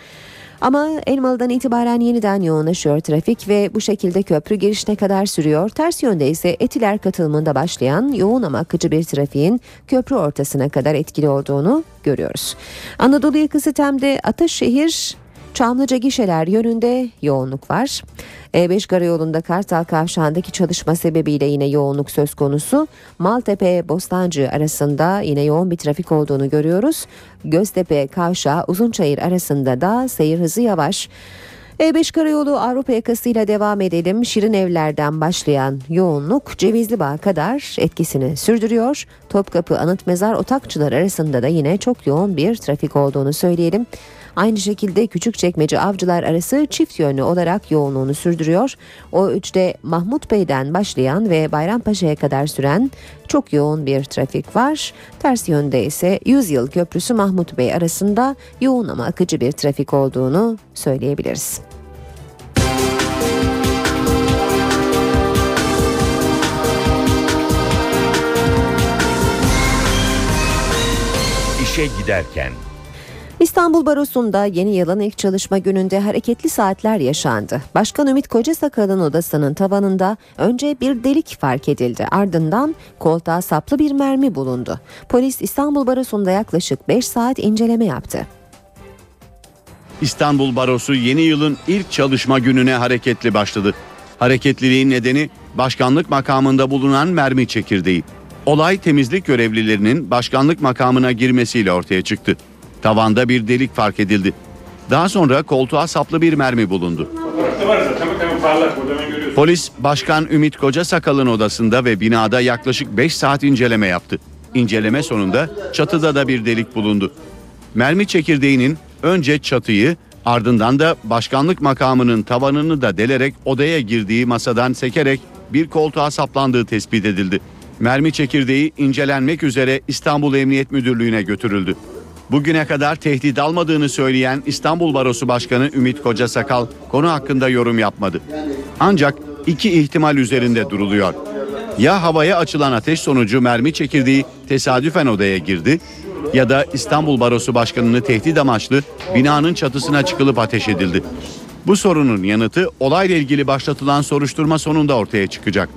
Ama Elmalı'dan itibaren yeniden yoğunlaşıyor trafik ve bu şekilde köprü girişine kadar sürüyor. Ters yönde ise Etiler katılımında başlayan yoğun ama akıcı bir trafiğin köprü ortasına kadar etkili olduğunu görüyoruz. Anadolu yakası Tem'de Ataşehir Çamlıca gişeler yönünde yoğunluk var. E5 Karayolu'nda Kartal Kavşağı'ndaki çalışma sebebiyle yine yoğunluk söz konusu. Maltepe Bostancı arasında yine yoğun bir trafik olduğunu görüyoruz. Göztepe Kavşağı Uzunçayır arasında da seyir hızı yavaş. E5 Karayolu Avrupa yakasıyla devam edelim. Şirin evlerden başlayan yoğunluk Cevizli Bağ kadar etkisini sürdürüyor. Topkapı Anıt Mezar Otakçılar arasında da yine çok yoğun bir trafik olduğunu söyleyelim. Aynı şekilde Küçükçekmece Avcılar arası çift yönlü olarak yoğunluğunu sürdürüyor. O üçte Mahmut Bey'den başlayan ve Bayrampaşa'ya kadar süren çok yoğun bir trafik var. Ters yönde ise Yüzyıl Köprüsü Mahmut Bey arasında yoğun ama akıcı bir trafik olduğunu söyleyebiliriz. İşe giderken. İstanbul Barosu'nda yeni yılın ilk çalışma gününde hareketli saatler yaşandı. Başkan Ümit Kocasakal'ın odasının tavanında önce bir delik fark edildi. Ardından koltuğa saplı bir mermi bulundu. Polis İstanbul Barosu'nda yaklaşık 5 saat inceleme yaptı. İstanbul Barosu yeni yılın ilk çalışma gününe hareketli başladı. Hareketliliğin nedeni başkanlık makamında bulunan mermi çekirdeği. Olay temizlik görevlilerinin başkanlık makamına girmesiyle ortaya çıktı. Tavanda bir delik fark edildi. Daha sonra koltuğa saplı bir mermi bulundu. Polis Başkan Ümit Koca Sakal'ın odasında ve binada yaklaşık 5 saat inceleme yaptı. İnceleme sonunda çatıda da bir delik bulundu. Mermi çekirdeğinin önce çatıyı ardından da başkanlık makamının tavanını da delerek odaya girdiği masadan sekerek bir koltuğa saplandığı tespit edildi. Mermi çekirdeği incelenmek üzere İstanbul Emniyet Müdürlüğü'ne götürüldü. Bugüne kadar tehdit almadığını söyleyen İstanbul Barosu Başkanı Ümit Kocasakal konu hakkında yorum yapmadı. Ancak iki ihtimal üzerinde duruluyor. Ya havaya açılan ateş sonucu mermi çekirdeği tesadüfen odaya girdi ya da İstanbul Barosu Başkanı'nı tehdit amaçlı binanın çatısına çıkılıp ateş edildi. Bu sorunun yanıtı olayla ilgili başlatılan soruşturma sonunda ortaya çıkacak.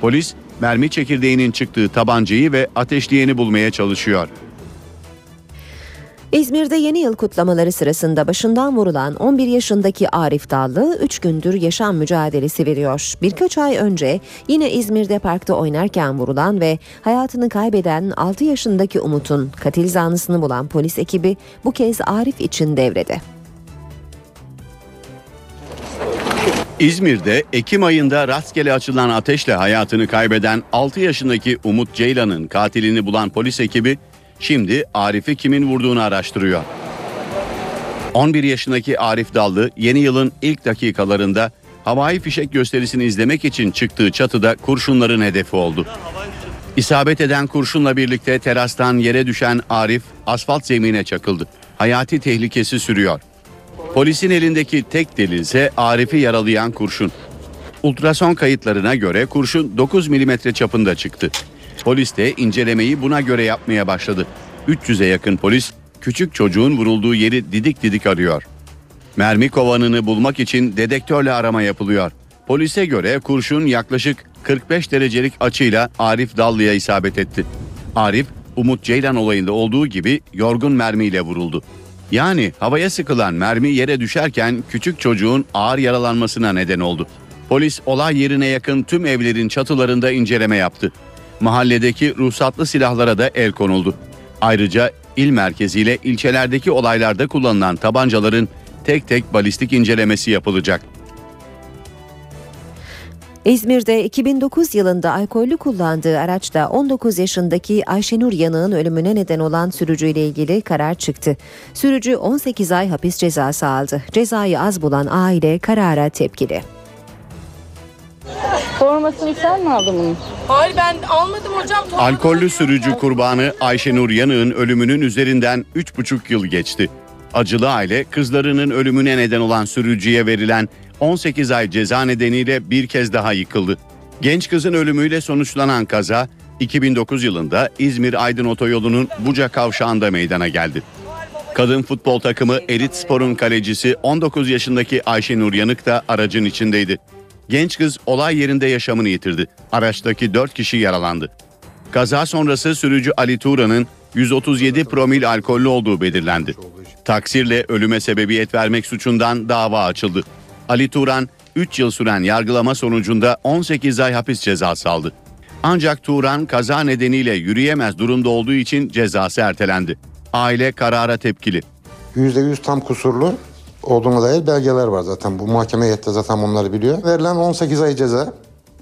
Polis mermi çekirdeğinin çıktığı tabancayı ve ateşleyeni bulmaya çalışıyor. İzmir'de yeni yıl kutlamaları sırasında başından vurulan 11 yaşındaki Arif Dallı 3 gündür yaşam mücadelesi veriyor. Birkaç ay önce yine İzmir'de parkta oynarken vurulan ve hayatını kaybeden 6 yaşındaki Umut'un katil zanlısını bulan polis ekibi bu kez Arif için devrede. İzmir'de Ekim ayında rastgele açılan ateşle hayatını kaybeden 6 yaşındaki Umut Ceylan'ın katilini bulan polis ekibi şimdi Arif'i kimin vurduğunu araştırıyor. 11 yaşındaki Arif Dallı yeni yılın ilk dakikalarında havai fişek gösterisini izlemek için çıktığı çatıda kurşunların hedefi oldu. İsabet eden kurşunla birlikte terastan yere düşen Arif asfalt zemine çakıldı. Hayati tehlikesi sürüyor. Polisin elindeki tek delil ise Arif'i yaralayan kurşun. Ultrason kayıtlarına göre kurşun 9 milimetre çapında çıktı. Polis de incelemeyi buna göre yapmaya başladı. 300'e yakın polis küçük çocuğun vurulduğu yeri didik didik arıyor. Mermi kovanını bulmak için dedektörle arama yapılıyor. Polise göre kurşun yaklaşık 45 derecelik açıyla Arif Dallı'ya isabet etti. Arif, Umut Ceylan olayında olduğu gibi yorgun mermiyle vuruldu. Yani havaya sıkılan mermi yere düşerken küçük çocuğun ağır yaralanmasına neden oldu. Polis olay yerine yakın tüm evlerin çatılarında inceleme yaptı. Mahalledeki ruhsatlı silahlara da el konuldu. Ayrıca il merkeziyle ilçelerdeki olaylarda kullanılan tabancaların tek tek balistik incelemesi yapılacak. İzmir'de 2009 yılında alkollü kullandığı araçta 19 yaşındaki Ayşenur Yanık'ın ölümüne neden olan sürücüyle ilgili karar çıktı. Sürücü 18 ay hapis cezası aldı. Cezayı az bulan aile karara tepkili. Formasını sen mi aldın bunu? Hayır ben almadım hocam. Alkollü sürücü kurbanı Ayşenur Yanık'ın ölümünün üzerinden 3,5 yıl geçti. Acılı aile kızlarının ölümüne neden olan sürücüye verilen 18 ay ceza nedeniyle bir kez daha yıkıldı. Genç kızın ölümüyle sonuçlanan kaza 2009 yılında İzmir Aydın Otoyolu'nun Buca kavşağında meydana geldi. Kadın futbol takımı Elit Spor'un kalecisi 19 yaşındaki Ayşenur Yanık da aracın içindeydi. Genç kız olay yerinde yaşamını yitirdi. Araçtaki 4 kişi yaralandı. Kaza sonrası sürücü Ali Turan'ın 137 promil alkollü olduğu belirlendi. Taksirle ölüme sebebiyet vermek suçundan dava açıldı. Ali Turan 3 yıl süren yargılama sonucunda 18 ay hapis cezası aldı. Ancak Turan kaza nedeniyle yürüyemez durumda olduğu için cezası ertelendi. Aile karara tepkili. %100 tam kusurlu olduğuna dair belgeler var zaten. Bu mahkeme heyeti zaten bunları biliyor. Verilen 18 ay ceza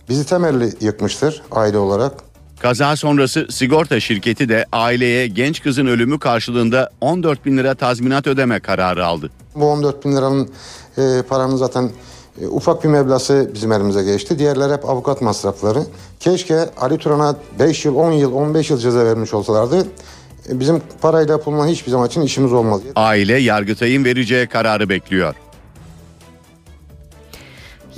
bizi temelli yıkmıştır aile olarak. Kaza sonrası sigorta şirketi de aileye genç kızın ölümü karşılığında 14 bin lira tazminat ödeme kararı aldı. Bu 14 bin liranın e, paranın zaten e, ufak bir meblası bizim elimize geçti. Diğerler hep avukat masrafları. Keşke Ali Turan'a 5 yıl, 10 yıl, 15 yıl ceza vermiş olsalardı. Bizim parayla yapılan hiçbir zaman için işimiz olmaz. Aile Yargıtay'ın vereceği kararı bekliyor.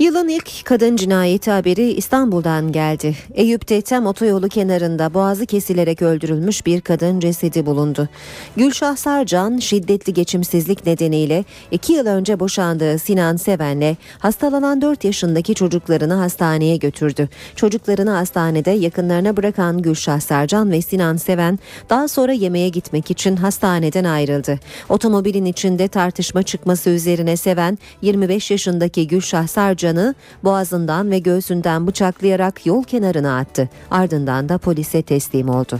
Yılın ilk kadın cinayeti haberi İstanbul'dan geldi. Eyüp'te tem otoyolu kenarında boğazı kesilerek öldürülmüş bir kadın cesedi bulundu. Gülşah Sarcan şiddetli geçimsizlik nedeniyle iki yıl önce boşandığı Sinan Seven'le hastalanan 4 yaşındaki çocuklarını hastaneye götürdü. Çocuklarını hastanede yakınlarına bırakan Gülşah Sarcan ve Sinan Seven daha sonra yemeğe gitmek için hastaneden ayrıldı. Otomobilin içinde tartışma çıkması üzerine Seven 25 yaşındaki Gülşah Sarcan'ı boğazından ve göğsünden bıçaklayarak yol kenarına attı. Ardından da polise teslim oldu.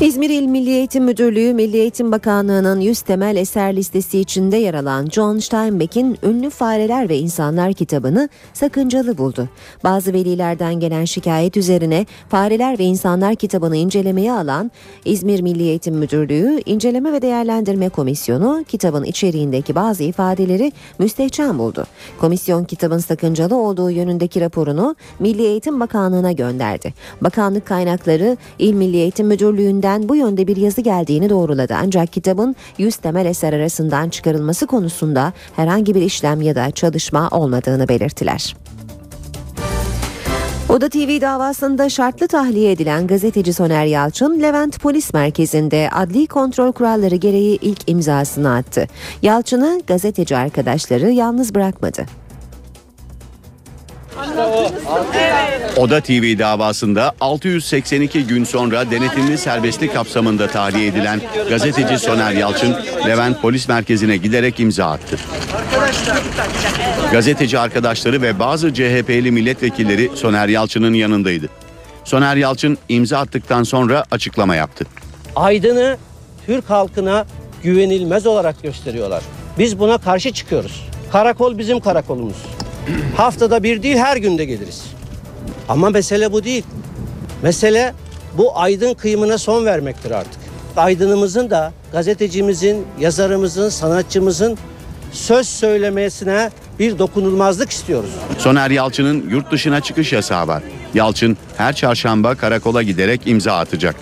İzmir İl Milli Eğitim Müdürlüğü Milli Eğitim Bakanlığı'nın 100 temel eser listesi içinde yer alan John Steinbeck'in Ünlü Fareler ve İnsanlar kitabını sakıncalı buldu. Bazı velilerden gelen şikayet üzerine Fareler ve İnsanlar kitabını incelemeye alan İzmir Milli Eğitim Müdürlüğü İnceleme ve Değerlendirme Komisyonu kitabın içeriğindeki bazı ifadeleri müstehcen buldu. Komisyon kitabın sakıncalı olduğu yönündeki raporunu Milli Eğitim Bakanlığı'na gönderdi. Bakanlık kaynakları İl Milli Eğitim Müdürlüğü'nden bu yönde bir yazı geldiğini doğruladı. Ancak kitabın 100 temel eser arasından çıkarılması konusunda herhangi bir işlem ya da çalışma olmadığını belirttiler. Oda TV davasında şartlı tahliye edilen gazeteci Soner Yalçın, Levent Polis Merkezi'nde adli kontrol kuralları gereği ilk imzasını attı. Yalçın'ı gazeteci arkadaşları yalnız bırakmadı. Oda TV davasında 682 gün sonra denetimli serbestlik kapsamında tahliye edilen gazeteci Soner Yalçın, Levent Polis Merkezi'ne giderek imza attı. Gazeteci arkadaşları ve bazı CHP'li milletvekilleri Soner Yalçın'ın yanındaydı. Soner Yalçın imza attıktan sonra açıklama yaptı. Aydın'ı Türk halkına güvenilmez olarak gösteriyorlar. Biz buna karşı çıkıyoruz. Karakol bizim karakolumuz. *clears throat* Haftada bir değil her günde geliriz. Ama mesele bu değil. Mesele bu aydın kıyımına son vermektir artık. Aydınımızın da gazetecimizin, yazarımızın, sanatçımızın söz söylemesine bir dokunulmazlık istiyoruz. Soner Yalçın'ın yurt dışına çıkış yasağı var. Yalçın her çarşamba karakola giderek imza atacak.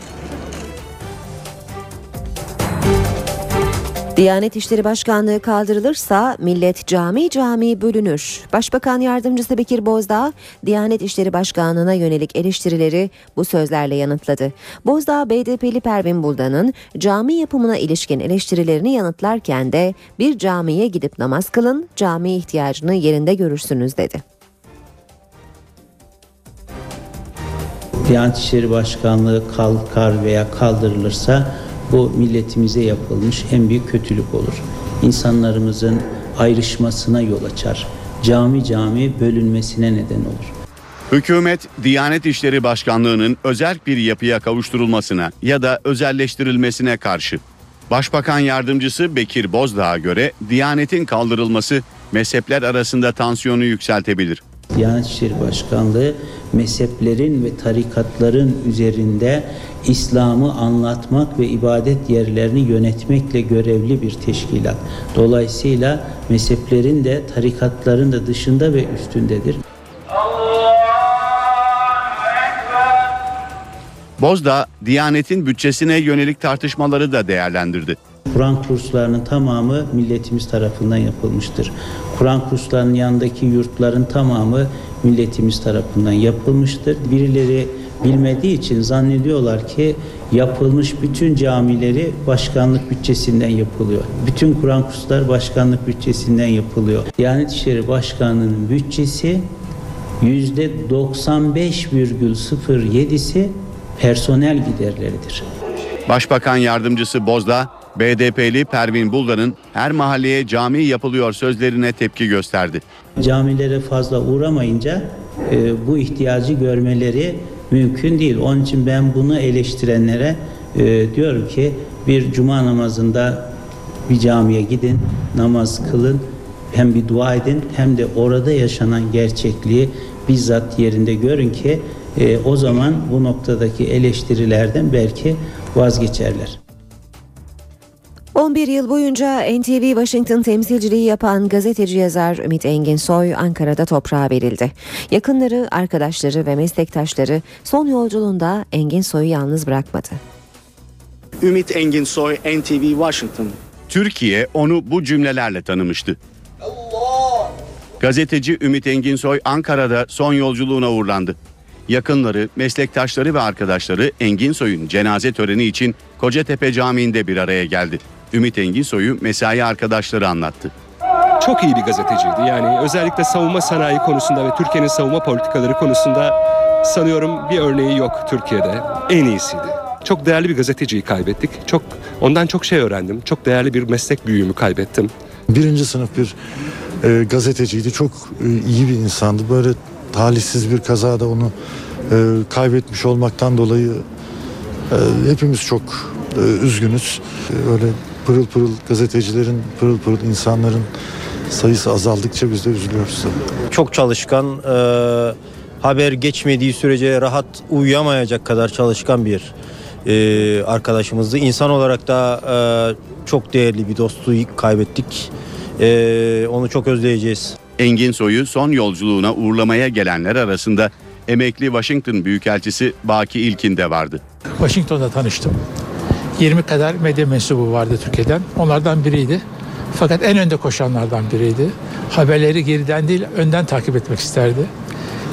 Diyanet İşleri Başkanlığı kaldırılırsa millet cami cami bölünür. Başbakan Yardımcısı Bekir Bozdağ, Diyanet İşleri Başkanlığı'na yönelik eleştirileri bu sözlerle yanıtladı. Bozdağ, BDP'li Pervin Buldan'ın cami yapımına ilişkin eleştirilerini yanıtlarken de bir camiye gidip namaz kılın, cami ihtiyacını yerinde görürsünüz dedi. Diyanet İşleri Başkanlığı kalkar veya kaldırılırsa bu milletimize yapılmış en büyük kötülük olur. İnsanlarımızın ayrışmasına yol açar. Cami cami bölünmesine neden olur. Hükümet, Diyanet İşleri Başkanlığı'nın özel bir yapıya kavuşturulmasına ya da özelleştirilmesine karşı. Başbakan Yardımcısı Bekir Bozdağ'a göre Diyanet'in kaldırılması mezhepler arasında tansiyonu yükseltebilir. Diyanet İşleri Başkanlığı mezheplerin ve tarikatların üzerinde İslam'ı anlatmak ve ibadet yerlerini yönetmekle görevli bir teşkilat. Dolayısıyla mezheplerin de tarikatların da dışında ve üstündedir. Bozdağ, Diyanet'in bütçesine yönelik tartışmaları da değerlendirdi. Kur'an kurslarının tamamı milletimiz tarafından yapılmıştır. Kur'an kurslarının yanındaki yurtların tamamı milletimiz tarafından yapılmıştır. Birileri bilmediği için zannediyorlar ki yapılmış bütün camileri başkanlık bütçesinden yapılıyor. Bütün Kur'an kursları başkanlık bütçesinden yapılıyor. Diyanet İşleri Başkanlığı'nın bütçesi yüzde 95,07'si personel giderleridir. Başbakan Yardımcısı Bozdağ, BDP'li Pervin Buldan'ın her mahalleye cami yapılıyor sözlerine tepki gösterdi. Camilere fazla uğramayınca e, bu ihtiyacı görmeleri mümkün değil. Onun için ben bunu eleştirenlere e, diyorum ki bir cuma namazında bir camiye gidin, namaz kılın, hem bir dua edin hem de orada yaşanan gerçekliği bizzat yerinde görün ki e, o zaman bu noktadaki eleştirilerden belki vazgeçerler. 11 yıl boyunca NTV Washington temsilciliği yapan gazeteci yazar Ümit Enginsoy Ankara'da toprağa verildi. Yakınları, arkadaşları ve meslektaşları son yolculuğunda Enginsoy'u yalnız bırakmadı. Ümit Enginsoy, NTV Washington. Türkiye onu bu cümlelerle tanımıştı. Gazeteci Ümit Enginsoy Ankara'da son yolculuğuna uğurlandı. Yakınları, meslektaşları ve arkadaşları Enginsoy'un cenaze töreni için Kocatepe Camii'nde bir araya geldi. Ümit Enginsoy'u mesai arkadaşları anlattı. Çok iyi bir gazeteciydi. Yani özellikle savunma sanayi konusunda ve Türkiye'nin savunma politikaları konusunda sanıyorum bir örneği yok Türkiye'de. En iyisiydi. Çok değerli bir gazeteciyi kaybettik. Çok ondan çok şey öğrendim. Çok değerli bir meslek büyüğümü kaybettim. Birinci sınıf bir e, gazeteciydi. Çok e, iyi bir insandı. Böyle talihsiz bir kazada onu e, kaybetmiş olmaktan dolayı e, hepimiz çok e, üzgünüz. E, öyle pırıl pırıl gazetecilerin, pırıl pırıl insanların sayısı azaldıkça biz de üzülüyoruz. Çok çalışkan, e, haber geçmediği sürece rahat uyuyamayacak kadar çalışkan bir e, arkadaşımızdı. İnsan olarak da e, çok değerli bir dostu kaybettik. E, onu çok özleyeceğiz. Engin Soy'u son yolculuğuna uğurlamaya gelenler arasında emekli Washington Büyükelçisi Baki İlkin de vardı. Washington'da tanıştım. 20 kadar medya mensubu vardı Türkiye'den. Onlardan biriydi. Fakat en önde koşanlardan biriydi. Haberleri geriden değil önden takip etmek isterdi.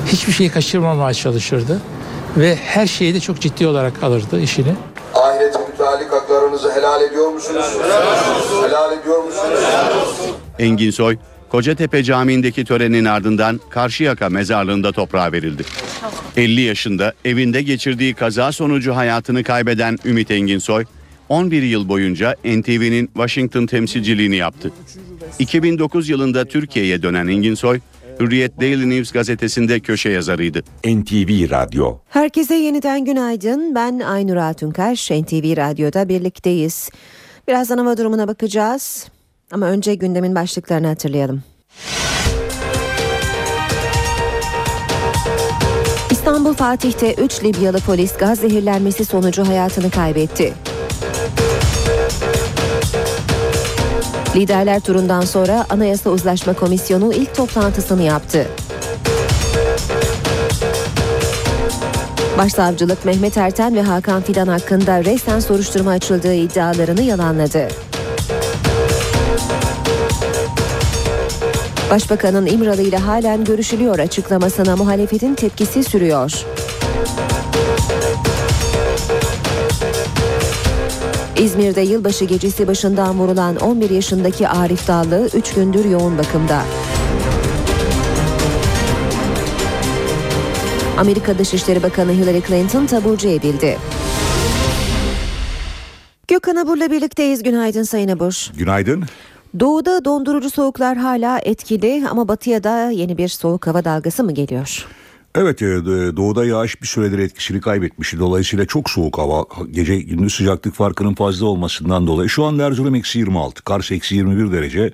hiçbir şeyi kaçırmamaya çalışırdı. Ve her şeyi de çok ciddi olarak alırdı işini. Ahiret müteallik haklarınızı helal ediyor musunuz? Helal ediyor musunuz? Engin Soy, Kocatepe Camii'ndeki törenin ardından Karşıyaka mezarlığında toprağa verildi. 50 yaşında evinde geçirdiği kaza sonucu hayatını kaybeden Ümit Enginsoy, 11 yıl boyunca NTV'nin Washington temsilciliğini yaptı. 2009 yılında Türkiye'ye dönen Enginsoy, Hürriyet Daily News gazetesinde köşe yazarıydı. NTV Radyo Herkese yeniden günaydın. Ben Aynur Altunkaş. NTV Radyo'da birlikteyiz. Birazdan hava durumuna bakacağız. Ama önce gündemin başlıklarını hatırlayalım. İstanbul Fatih'te 3 Libyalı polis gaz zehirlenmesi sonucu hayatını kaybetti. Liderler turundan sonra Anayasa Uzlaşma Komisyonu ilk toplantısını yaptı. Başsavcılık Mehmet Erten ve Hakan Fidan hakkında resen soruşturma açıldığı iddialarını yalanladı. Başbakanın İmralı ile halen görüşülüyor açıklamasına muhalefetin tepkisi sürüyor. İzmir'de yılbaşı gecesi başından vurulan 11 yaşındaki Arif Dallı 3 gündür yoğun bakımda. Amerika Dışişleri Bakanı Hillary Clinton taburcu edildi. Gökhan Abur'la birlikteyiz. Günaydın Sayın Abur. Günaydın. Doğuda dondurucu soğuklar hala etkili ama batıya da yeni bir soğuk hava dalgası mı geliyor? Evet e, doğuda yağış bir süredir etkisini kaybetmişti. Dolayısıyla çok soğuk hava gece gündüz sıcaklık farkının fazla olmasından dolayı. Şu an Erzurum eksi 26 Kars eksi 21 derece.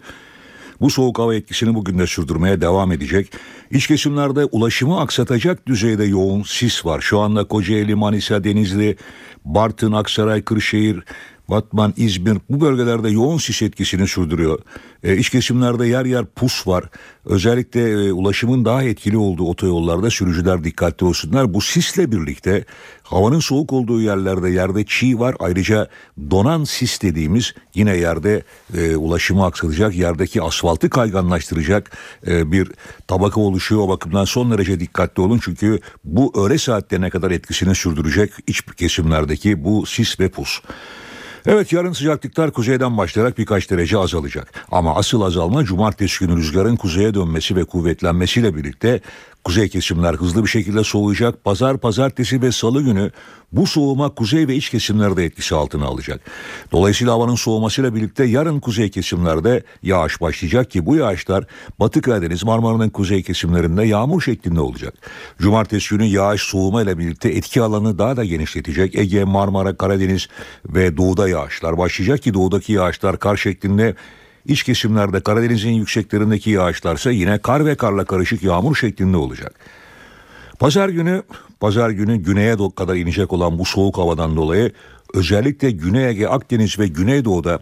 Bu soğuk hava etkisini bugün de sürdürmeye devam edecek. İç kesimlerde ulaşımı aksatacak düzeyde yoğun sis var. Şu anda Kocaeli, Manisa, Denizli, Bartın, Aksaray, Kırşehir, Batman, İzmir bu bölgelerde yoğun sis etkisini sürdürüyor. E, iç kesimlerde yer yer pus var. Özellikle e, ulaşımın daha etkili olduğu otoyollarda sürücüler dikkatli olsunlar. Bu sisle birlikte havanın soğuk olduğu yerlerde yerde çiğ var. Ayrıca donan sis dediğimiz yine yerde e, ulaşımı aksatacak, yerdeki asfaltı kayganlaştıracak e, bir tabaka oluşuyor. O bakımdan son derece dikkatli olun çünkü bu öğle saatlerine kadar etkisini sürdürecek iç kesimlerdeki bu sis ve pus. Evet yarın sıcaklıklar kuzeyden başlayarak birkaç derece azalacak. Ama asıl azalma cumartesi günü rüzgarın kuzeye dönmesi ve kuvvetlenmesiyle birlikte kuzey kesimler hızlı bir şekilde soğuyacak. Pazar, pazartesi ve salı günü bu soğuma kuzey ve iç kesimlerde etkisi altına alacak. Dolayısıyla havanın soğumasıyla birlikte yarın kuzey kesimlerde yağış başlayacak ki bu yağışlar Batı Karadeniz Marmara'nın kuzey kesimlerinde yağmur şeklinde olacak. Cumartesi günü yağış soğuma ile birlikte etki alanı daha da genişletecek. Ege, Marmara, Karadeniz ve doğuda yağışlar başlayacak ki doğudaki yağışlar kar şeklinde İç kesimlerde Karadeniz'in yükseklerindeki yağışlarsa yine kar ve karla karışık yağmur şeklinde olacak. Pazar günü, pazar günü güneye kadar inecek olan bu soğuk havadan dolayı özellikle Güney Ege, Akdeniz ve Güneydoğu'da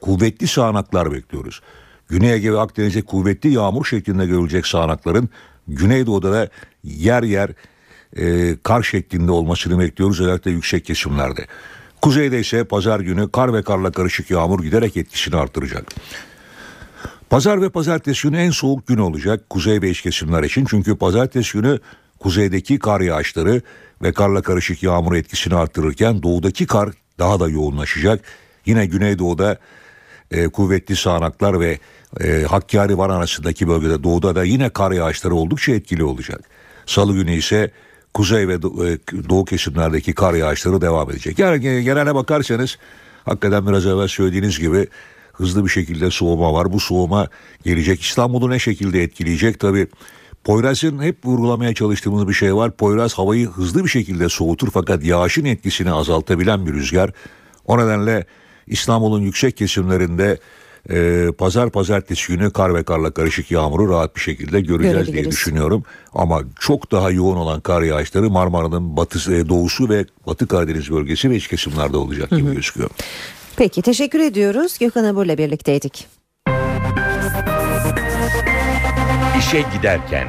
kuvvetli sağanaklar bekliyoruz. Güney Ege ve Akdeniz'e kuvvetli yağmur şeklinde görülecek sağanakların Güneydoğu'da da yer yer e, kar şeklinde olmasını bekliyoruz özellikle yüksek kesimlerde. Kuzeyde ise pazar günü kar ve karla karışık yağmur giderek etkisini artıracak. Pazar ve pazartesi günü en soğuk gün olacak kuzey ve iç kesimler için. Çünkü pazartesi günü kuzeydeki kar yağışları ve karla karışık yağmur etkisini arttırırken doğudaki kar daha da yoğunlaşacak. Yine güneydoğuda e, kuvvetli sağanaklar ve e, Hakkari Van bölgede doğuda da yine kar yağışları oldukça etkili olacak. Salı günü ise kuzey ve doğu kesimlerdeki kar yağışları devam edecek. Yani genele bakarsanız hakikaten biraz evvel söylediğiniz gibi hızlı bir şekilde soğuma var. Bu soğuma gelecek. İstanbul'u ne şekilde etkileyecek? Tabii Poyraz'ın hep vurgulamaya çalıştığımız bir şey var. Poyraz havayı hızlı bir şekilde soğutur fakat yağışın etkisini azaltabilen bir rüzgar. O nedenle İstanbul'un yüksek kesimlerinde e, pazar pazartesi günü kar ve karla karışık yağmuru rahat bir şekilde göreceğiz diye düşünüyorum. Ama çok daha yoğun olan kar yağışları Marmara'nın batısı, e, doğusu ve batı Karadeniz bölgesi ve iç kesimlerde olacak gibi gözüküyor. Peki teşekkür ediyoruz. Gökhan Abur'la birlikteydik. İşe giderken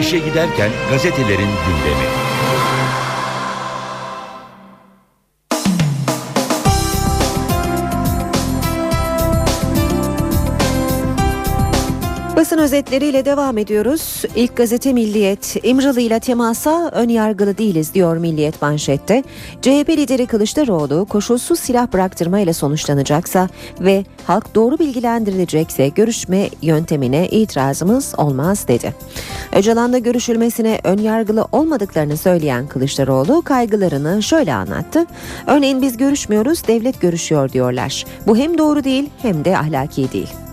İşe giderken gazetelerin gündemi. Basın özetleriyle devam ediyoruz. İlk gazete Milliyet, İmralı ile temasa ön yargılı değiliz diyor Milliyet manşette. CHP lideri Kılıçdaroğlu koşulsuz silah bıraktırma ile sonuçlanacaksa ve halk doğru bilgilendirilecekse görüşme yöntemine itirazımız olmaz dedi. Öcalan'la görüşülmesine ön yargılı olmadıklarını söyleyen Kılıçdaroğlu kaygılarını şöyle anlattı. Örneğin biz görüşmüyoruz, devlet görüşüyor diyorlar. Bu hem doğru değil hem de ahlaki değil.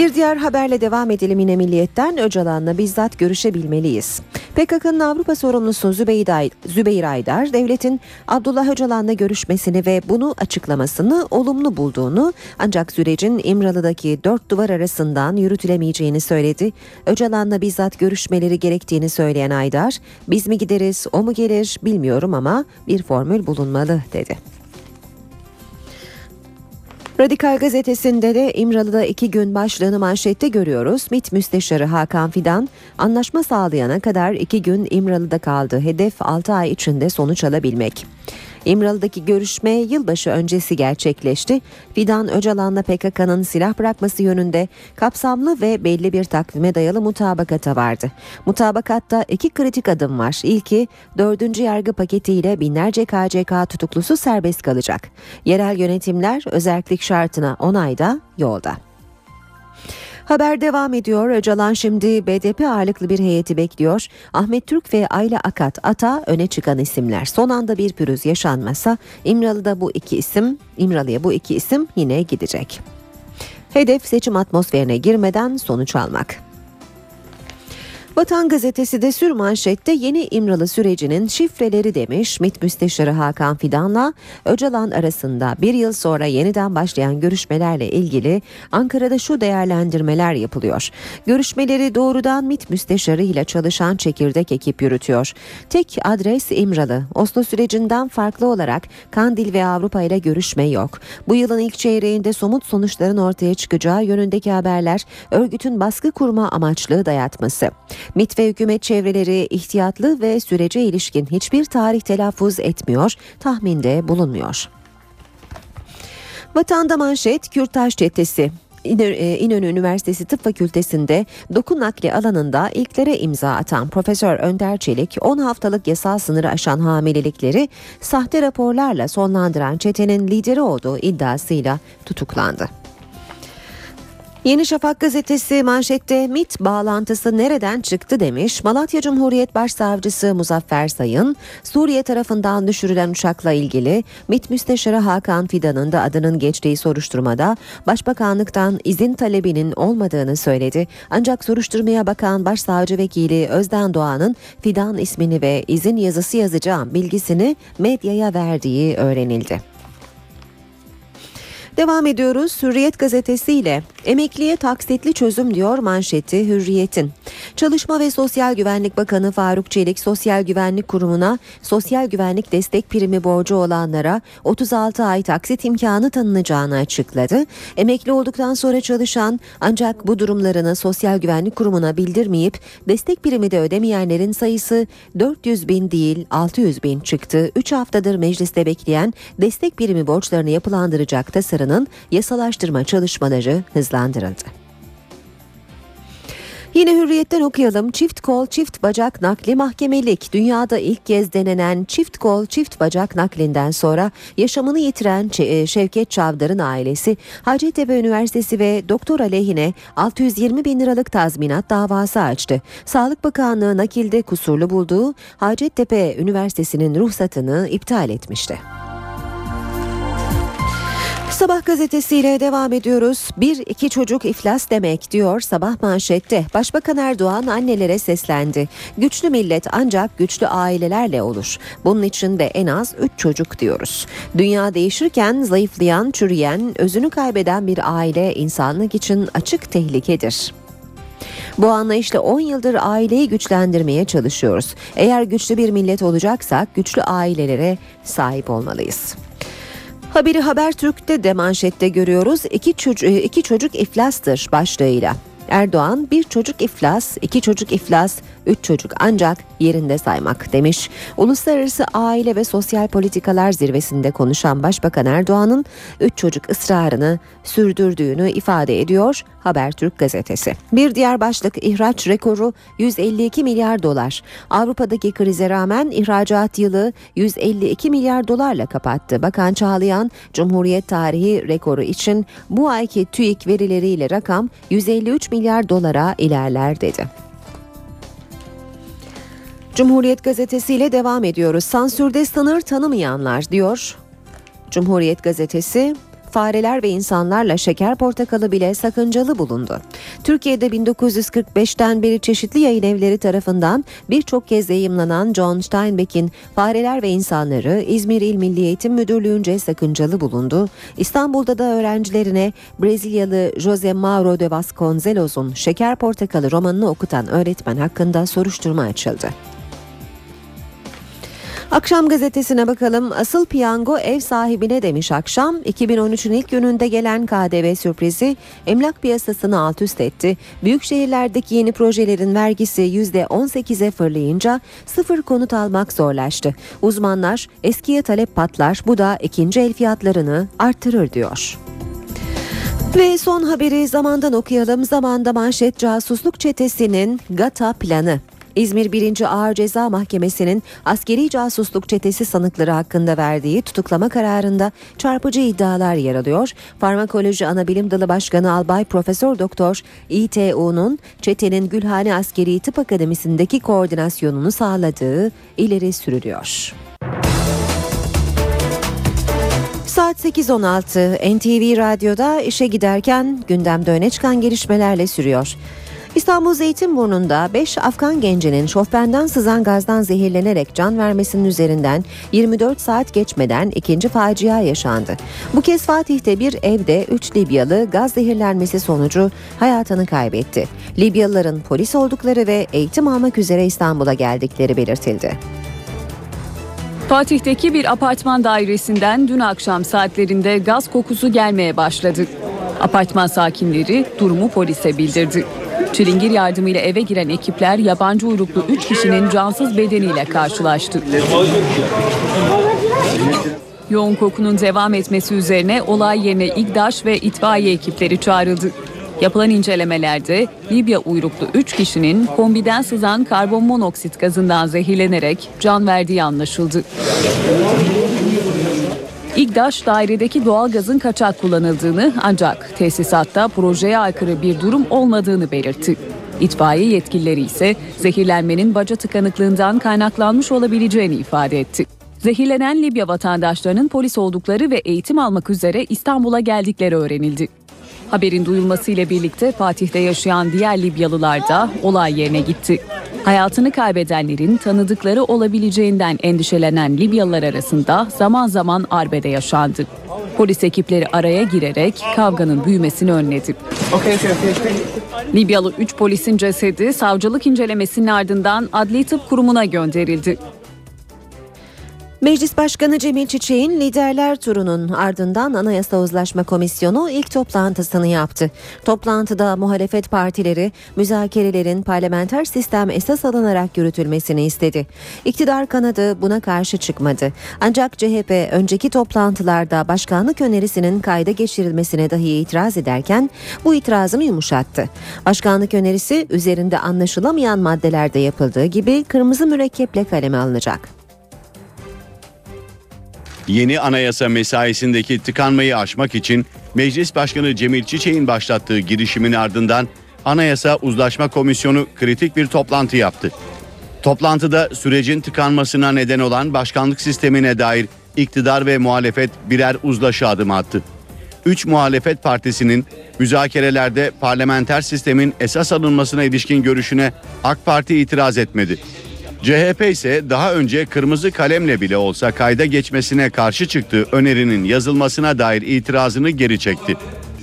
Bir diğer haberle devam edelim yine Milliyet'ten Öcalan'la bizzat görüşebilmeliyiz. PKK'nın Avrupa sorumlusu Zübeyir, Aydar, devletin Abdullah Öcalan'la görüşmesini ve bunu açıklamasını olumlu bulduğunu ancak sürecin İmralı'daki dört duvar arasından yürütülemeyeceğini söyledi. Öcalan'la bizzat görüşmeleri gerektiğini söyleyen Aydar, biz mi gideriz o mu gelir bilmiyorum ama bir formül bulunmalı dedi. Radikal gazetesinde de İmralı'da iki gün başlığını manşette görüyoruz. MİT Müsteşarı Hakan Fidan anlaşma sağlayana kadar iki gün İmralı'da kaldı. Hedef 6 ay içinde sonuç alabilmek. İmralı'daki görüşme yılbaşı öncesi gerçekleşti. Fidan Öcalan'la PKK'nın silah bırakması yönünde kapsamlı ve belli bir takvime dayalı mutabakata vardı. Mutabakatta iki kritik adım var. İlki dördüncü yargı paketiyle binlerce KCK tutuklusu serbest kalacak. Yerel yönetimler özellik şartına onayda yolda. Haber devam ediyor. Öcalan şimdi BDP ağırlıklı bir heyeti bekliyor. Ahmet Türk ve Ayla Akat Ata öne çıkan isimler. Son anda bir pürüz yaşanmasa İmralı'da bu iki isim, İmralı'ya bu iki isim yine gidecek. Hedef seçim atmosferine girmeden sonuç almak. Vatan Gazetesi de sür manşette yeni İmralı sürecinin şifreleri demiş MİT Müsteşarı Hakan Fidan'la Öcalan arasında bir yıl sonra yeniden başlayan görüşmelerle ilgili Ankara'da şu değerlendirmeler yapılıyor. Görüşmeleri doğrudan MİT Müsteşarı ile çalışan çekirdek ekip yürütüyor. Tek adres İmralı. Oslo sürecinden farklı olarak Kandil ve Avrupa ile görüşme yok. Bu yılın ilk çeyreğinde somut sonuçların ortaya çıkacağı yönündeki haberler örgütün baskı kurma amaçlı dayatması. MİT ve hükümet çevreleri ihtiyatlı ve sürece ilişkin hiçbir tarih telaffuz etmiyor, tahminde bulunmuyor. Vatanda manşet Kürtaj çetesi. İnönü Üniversitesi Tıp Fakültesi'nde doku nakli alanında ilklere imza atan Profesör Önder Çelik 10 haftalık yasal sınırı aşan hamilelikleri sahte raporlarla sonlandıran çetenin lideri olduğu iddiasıyla tutuklandı. Yeni Şafak gazetesi manşette MIT bağlantısı nereden çıktı demiş. Malatya Cumhuriyet Başsavcısı Muzaffer Sayın, Suriye tarafından düşürülen uçakla ilgili MIT Müsteşarı Hakan Fidan'ın da adının geçtiği soruşturmada Başbakanlıktan izin talebinin olmadığını söyledi. Ancak soruşturmaya bakan Başsavcı Vekili Özden Doğan'ın Fidan ismini ve izin yazısı yazacağım bilgisini medyaya verdiği öğrenildi. Devam ediyoruz Hürriyet gazetesiyle. Emekliye taksitli çözüm diyor manşeti Hürriyet'in. Çalışma ve Sosyal Güvenlik Bakanı Faruk Çelik Sosyal Güvenlik Kurumu'na sosyal güvenlik destek primi borcu olanlara 36 ay taksit imkanı tanınacağını açıkladı. Emekli olduktan sonra çalışan ancak bu durumlarını Sosyal Güvenlik Kurumu'na bildirmeyip destek primi de ödemeyenlerin sayısı 400 bin değil 600 bin çıktı. 3 haftadır mecliste bekleyen destek primi borçlarını yapılandıracak tasarının yasalaştırma çalışmaları hızlandırıldı. Yine hürriyetten okuyalım. Çift kol çift bacak nakli mahkemelik. Dünyada ilk kez denenen çift kol çift bacak naklinden sonra yaşamını yitiren Şevket Çavdar'ın ailesi Hacettepe Üniversitesi ve doktor aleyhine 620 bin liralık tazminat davası açtı. Sağlık Bakanlığı nakilde kusurlu bulduğu Hacettepe Üniversitesi'nin ruhsatını iptal etmişti. Sabah gazetesiyle devam ediyoruz. Bir iki çocuk iflas demek diyor sabah manşette. Başbakan Erdoğan annelere seslendi. Güçlü millet ancak güçlü ailelerle olur. Bunun için de en az üç çocuk diyoruz. Dünya değişirken zayıflayan, çürüyen, özünü kaybeden bir aile insanlık için açık tehlikedir. Bu anlayışla 10 yıldır aileyi güçlendirmeye çalışıyoruz. Eğer güçlü bir millet olacaksak güçlü ailelere sahip olmalıyız. Haberi Habertürk'te de manşette görüyoruz. İki çocuk, iki çocuk iflastır başlığıyla. Erdoğan bir çocuk iflas, iki çocuk iflas, üç çocuk ancak yerinde saymak demiş. Uluslararası Aile ve Sosyal Politikalar Zirvesi'nde konuşan Başbakan Erdoğan'ın üç çocuk ısrarını sürdürdüğünü ifade ediyor Habertürk gazetesi. Bir diğer başlık ihraç rekoru 152 milyar dolar. Avrupa'daki krize rağmen ihracat yılı 152 milyar dolarla kapattı. Bakan Çağlayan Cumhuriyet tarihi rekoru için bu ayki TÜİK verileriyle rakam 153 milyar dolara ilerler dedi. Cumhuriyet gazetesiyle devam ediyoruz. Sansürde sınır tanımayanlar diyor. Cumhuriyet gazetesi fareler ve insanlarla şeker portakalı bile sakıncalı bulundu. Türkiye'de 1945'ten beri çeşitli yayın evleri tarafından birçok kez yayımlanan John Steinbeck'in Fareler ve İnsanları İzmir İl Milli Eğitim Müdürlüğü'nce sakıncalı bulundu. İstanbul'da da öğrencilerine Brezilyalı Jose Mauro de Vasconcelos'un Şeker Portakalı romanını okutan öğretmen hakkında soruşturma açıldı. Akşam gazetesine bakalım. Asıl piyango ev sahibine demiş akşam. 2013'ün ilk gününde gelen KDV sürprizi emlak piyasasını alt üst etti. Büyük şehirlerdeki yeni projelerin vergisi %18'e fırlayınca sıfır konut almak zorlaştı. Uzmanlar eskiye talep patlar bu da ikinci el fiyatlarını arttırır diyor. Ve son haberi zamandan okuyalım. Zamanda manşet casusluk çetesinin GATA planı. İzmir 1. Ağır Ceza Mahkemesi'nin askeri casusluk çetesi sanıkları hakkında verdiği tutuklama kararında çarpıcı iddialar yer alıyor. Farmakoloji Anabilim Dalı Başkanı Albay Profesör Doktor İTU'nun çetenin Gülhane Askeri Tıp Akademisi'ndeki koordinasyonunu sağladığı ileri sürülüyor. Saat 8.16 NTV Radyo'da işe giderken gündemde öne çıkan gelişmelerle sürüyor. İstanbul Zeytinburnu'nda 5 Afgan gencinin şofbenden sızan gazdan zehirlenerek can vermesinin üzerinden 24 saat geçmeden ikinci facia yaşandı. Bu kez Fatih'te bir evde 3 Libyalı gaz zehirlenmesi sonucu hayatını kaybetti. Libyalıların polis oldukları ve eğitim almak üzere İstanbul'a geldikleri belirtildi. Fatih'teki bir apartman dairesinden dün akşam saatlerinde gaz kokusu gelmeye başladı. Apartman sakinleri durumu polise bildirdi. Çilingir yardımıyla eve giren ekipler yabancı uyruklu 3 kişinin cansız bedeniyle karşılaştı. Yoğun kokunun devam etmesi üzerine olay yerine İGDAŞ ve itfaiye ekipleri çağrıldı. Yapılan incelemelerde Libya uyruklu 3 kişinin kombiden sızan karbon monoksit gazından zehirlenerek can verdiği anlaşıldı. İGDAŞ dairedeki doğalgazın kaçak kullanıldığını ancak tesisatta projeye aykırı bir durum olmadığını belirtti. İtfaiye yetkilileri ise zehirlenmenin baca tıkanıklığından kaynaklanmış olabileceğini ifade etti. Zehirlenen Libya vatandaşlarının polis oldukları ve eğitim almak üzere İstanbul'a geldikleri öğrenildi. Haberin duyulmasıyla birlikte Fatih'te yaşayan diğer Libyalılar da olay yerine gitti. Hayatını kaybedenlerin tanıdıkları olabileceğinden endişelenen Libyalılar arasında zaman zaman arbede yaşandı. Polis ekipleri araya girerek kavganın büyümesini önledi. Libyalı 3 polisin cesedi savcılık incelemesinin ardından Adli Tıp Kurumu'na gönderildi. Meclis Başkanı Cemil Çiçek'in liderler turunun ardından Anayasa Uzlaşma Komisyonu ilk toplantısını yaptı. Toplantıda muhalefet partileri müzakerelerin parlamenter sistem esas alınarak yürütülmesini istedi. İktidar kanadı buna karşı çıkmadı. Ancak CHP önceki toplantılarda başkanlık önerisinin kayda geçirilmesine dahi itiraz ederken bu itirazını yumuşattı. Başkanlık önerisi üzerinde anlaşılamayan maddelerde yapıldığı gibi kırmızı mürekkeple kaleme alınacak. Yeni anayasa mesaisindeki tıkanmayı aşmak için Meclis Başkanı Cemil Çiçek'in başlattığı girişimin ardından Anayasa Uzlaşma Komisyonu kritik bir toplantı yaptı. Toplantıda sürecin tıkanmasına neden olan başkanlık sistemine dair iktidar ve muhalefet birer uzlaşı adım attı. Üç muhalefet partisinin müzakerelerde parlamenter sistemin esas alınmasına ilişkin görüşüne AK Parti itiraz etmedi. CHP ise daha önce kırmızı kalemle bile olsa kayda geçmesine karşı çıktığı önerinin yazılmasına dair itirazını geri çekti.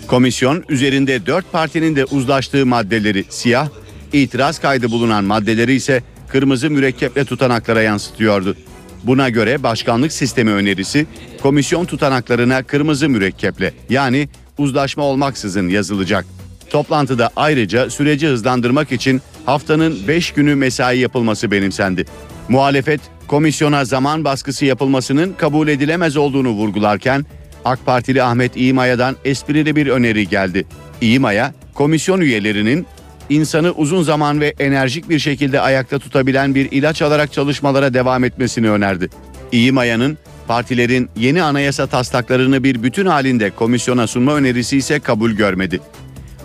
Komisyon üzerinde dört partinin de uzlaştığı maddeleri siyah, itiraz kaydı bulunan maddeleri ise kırmızı mürekkeple tutanaklara yansıtıyordu. Buna göre başkanlık sistemi önerisi komisyon tutanaklarına kırmızı mürekkeple yani uzlaşma olmaksızın yazılacak. Toplantıda ayrıca süreci hızlandırmak için haftanın 5 günü mesai yapılması benimsendi. Muhalefet komisyona zaman baskısı yapılmasının kabul edilemez olduğunu vurgularken AK Partili Ahmet İmaya'dan esprili bir öneri geldi. İmaya, komisyon üyelerinin insanı uzun zaman ve enerjik bir şekilde ayakta tutabilen bir ilaç alarak çalışmalara devam etmesini önerdi. İmaya'nın partilerin yeni anayasa taslaklarını bir bütün halinde komisyona sunma önerisi ise kabul görmedi.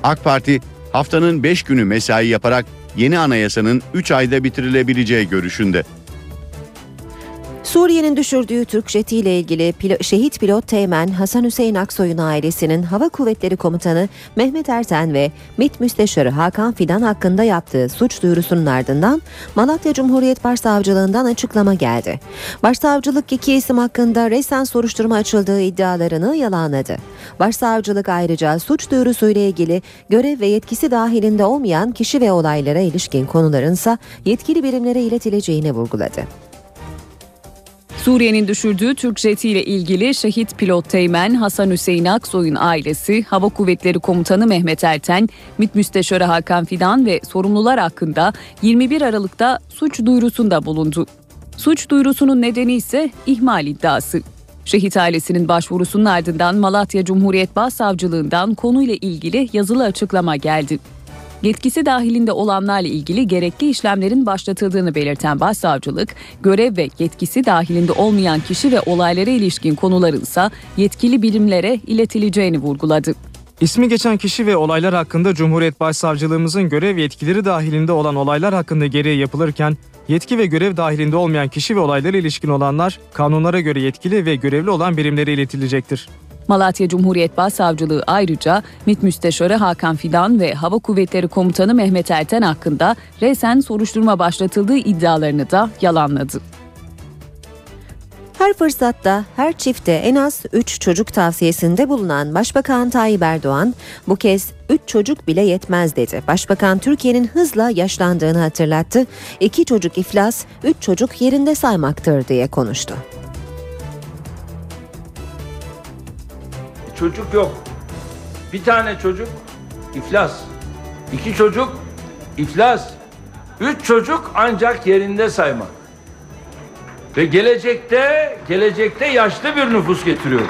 AK Parti haftanın 5 günü mesai yaparak yeni anayasanın 3 ayda bitirilebileceği görüşünde. Suriye'nin düşürdüğü Türk jetiyle ilgili pilo- şehit pilot Teğmen Hasan Hüseyin Aksoy'un ailesinin Hava Kuvvetleri Komutanı Mehmet Erten ve MİT Müsteşarı Hakan Fidan hakkında yaptığı suç duyurusunun ardından Malatya Cumhuriyet Başsavcılığından açıklama geldi. Başsavcılık iki isim hakkında resen soruşturma açıldığı iddialarını yalanladı. Başsavcılık ayrıca suç duyurusuyla ilgili görev ve yetkisi dahilinde olmayan kişi ve olaylara ilişkin konularınsa yetkili birimlere iletileceğini vurguladı. Suriye'nin düşürdüğü Türk jetiyle ilgili şehit pilot Teğmen Hasan Hüseyin Aksoy'un ailesi, Hava Kuvvetleri Komutanı Mehmet Erten, MİT Müsteşarı Hakan Fidan ve sorumlular hakkında 21 Aralık'ta suç duyurusunda bulundu. Suç duyurusunun nedeni ise ihmal iddiası. Şehit ailesinin başvurusunun ardından Malatya Cumhuriyet Başsavcılığından konuyla ilgili yazılı açıklama geldi. Yetkisi dahilinde olanlarla ilgili gerekli işlemlerin başlatıldığını belirten başsavcılık, görev ve yetkisi dahilinde olmayan kişi ve olaylara ilişkin konularınsa yetkili birimlere iletileceğini vurguladı. İsmi geçen kişi ve olaylar hakkında Cumhuriyet Başsavcılığımızın görev yetkileri dahilinde olan olaylar hakkında gereği yapılırken yetki ve görev dahilinde olmayan kişi ve olaylara ilişkin olanlar kanunlara göre yetkili ve görevli olan birimlere iletilecektir. Malatya Cumhuriyet Başsavcılığı ayrıca MİT Müsteşarı Hakan Fidan ve Hava Kuvvetleri Komutanı Mehmet Erten hakkında resen soruşturma başlatıldığı iddialarını da yalanladı. Her fırsatta her çifte en az 3 çocuk tavsiyesinde bulunan Başbakan Tayyip Erdoğan bu kez 3 çocuk bile yetmez dedi. Başbakan Türkiye'nin hızla yaşlandığını hatırlattı. 2 çocuk iflas, 3 çocuk yerinde saymaktır diye konuştu. Çocuk yok. Bir tane çocuk iflas. İki çocuk iflas. Üç çocuk ancak yerinde saymak. Ve gelecekte gelecekte yaşlı bir nüfus getiriyor.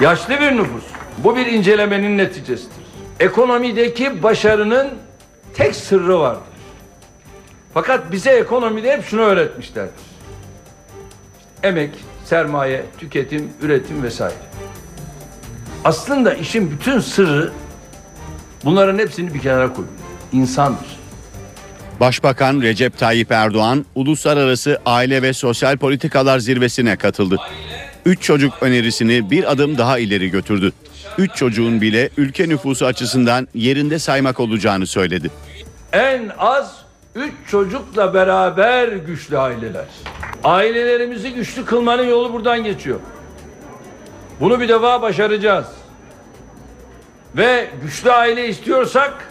Yaşlı bir nüfus. Bu bir incelemenin neticesidir. Ekonomideki başarının tek sırrı vardır. Fakat bize ekonomide hep şunu öğretmişlerdir. Emek, sermaye, tüketim, üretim vesaire. Aslında işin bütün sırrı bunların hepsini bir kenara koyuyor. İnsandır. Başbakan Recep Tayyip Erdoğan Uluslararası Aile ve Sosyal Politikalar Zirvesi'ne katıldı. Üç çocuk önerisini bir adım daha ileri götürdü. Üç çocuğun bile ülke nüfusu açısından yerinde saymak olacağını söyledi. En az üç çocukla beraber güçlü aileler. Ailelerimizi güçlü kılmanın yolu buradan geçiyor. Bunu bir defa başaracağız. Ve güçlü aile istiyorsak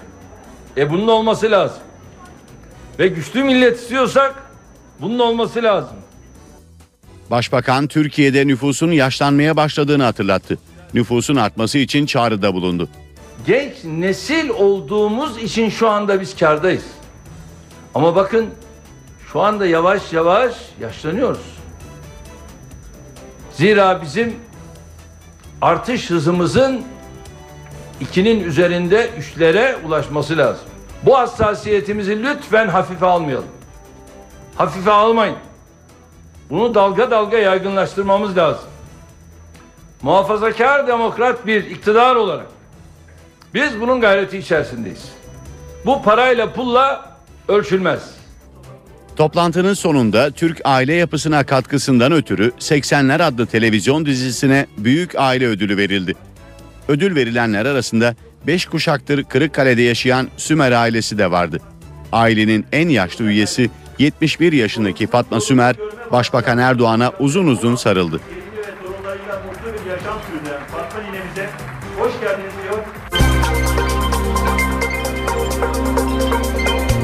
e bunun olması lazım. Ve güçlü millet istiyorsak bunun olması lazım. Başbakan Türkiye'de nüfusun yaşlanmaya başladığını hatırlattı. Nüfusun artması için çağrıda bulundu. Genç nesil olduğumuz için şu anda biz kardayız. Ama bakın şu anda yavaş yavaş yaşlanıyoruz. Zira bizim artış hızımızın ikinin üzerinde üçlere ulaşması lazım. Bu hassasiyetimizi lütfen hafife almayalım. Hafife almayın. Bunu dalga dalga yaygınlaştırmamız lazım. Muhafazakar demokrat bir iktidar olarak biz bunun gayreti içerisindeyiz. Bu parayla pulla ölçülmez. Toplantının sonunda Türk aile yapısına katkısından ötürü 80'ler adlı televizyon dizisine Büyük Aile Ödülü verildi. Ödül verilenler arasında 5 kuşaktır Kırıkkale'de yaşayan Sümer ailesi de vardı. Ailenin en yaşlı üyesi 71 yaşındaki Fatma Sümer, Başbakan Erdoğan'a uzun uzun sarıldı.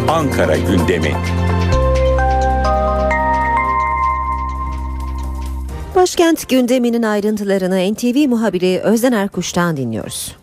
mutlu bir Başkent gündeminin ayrıntılarını NTV muhabiri Özden Erkuş'tan dinliyoruz.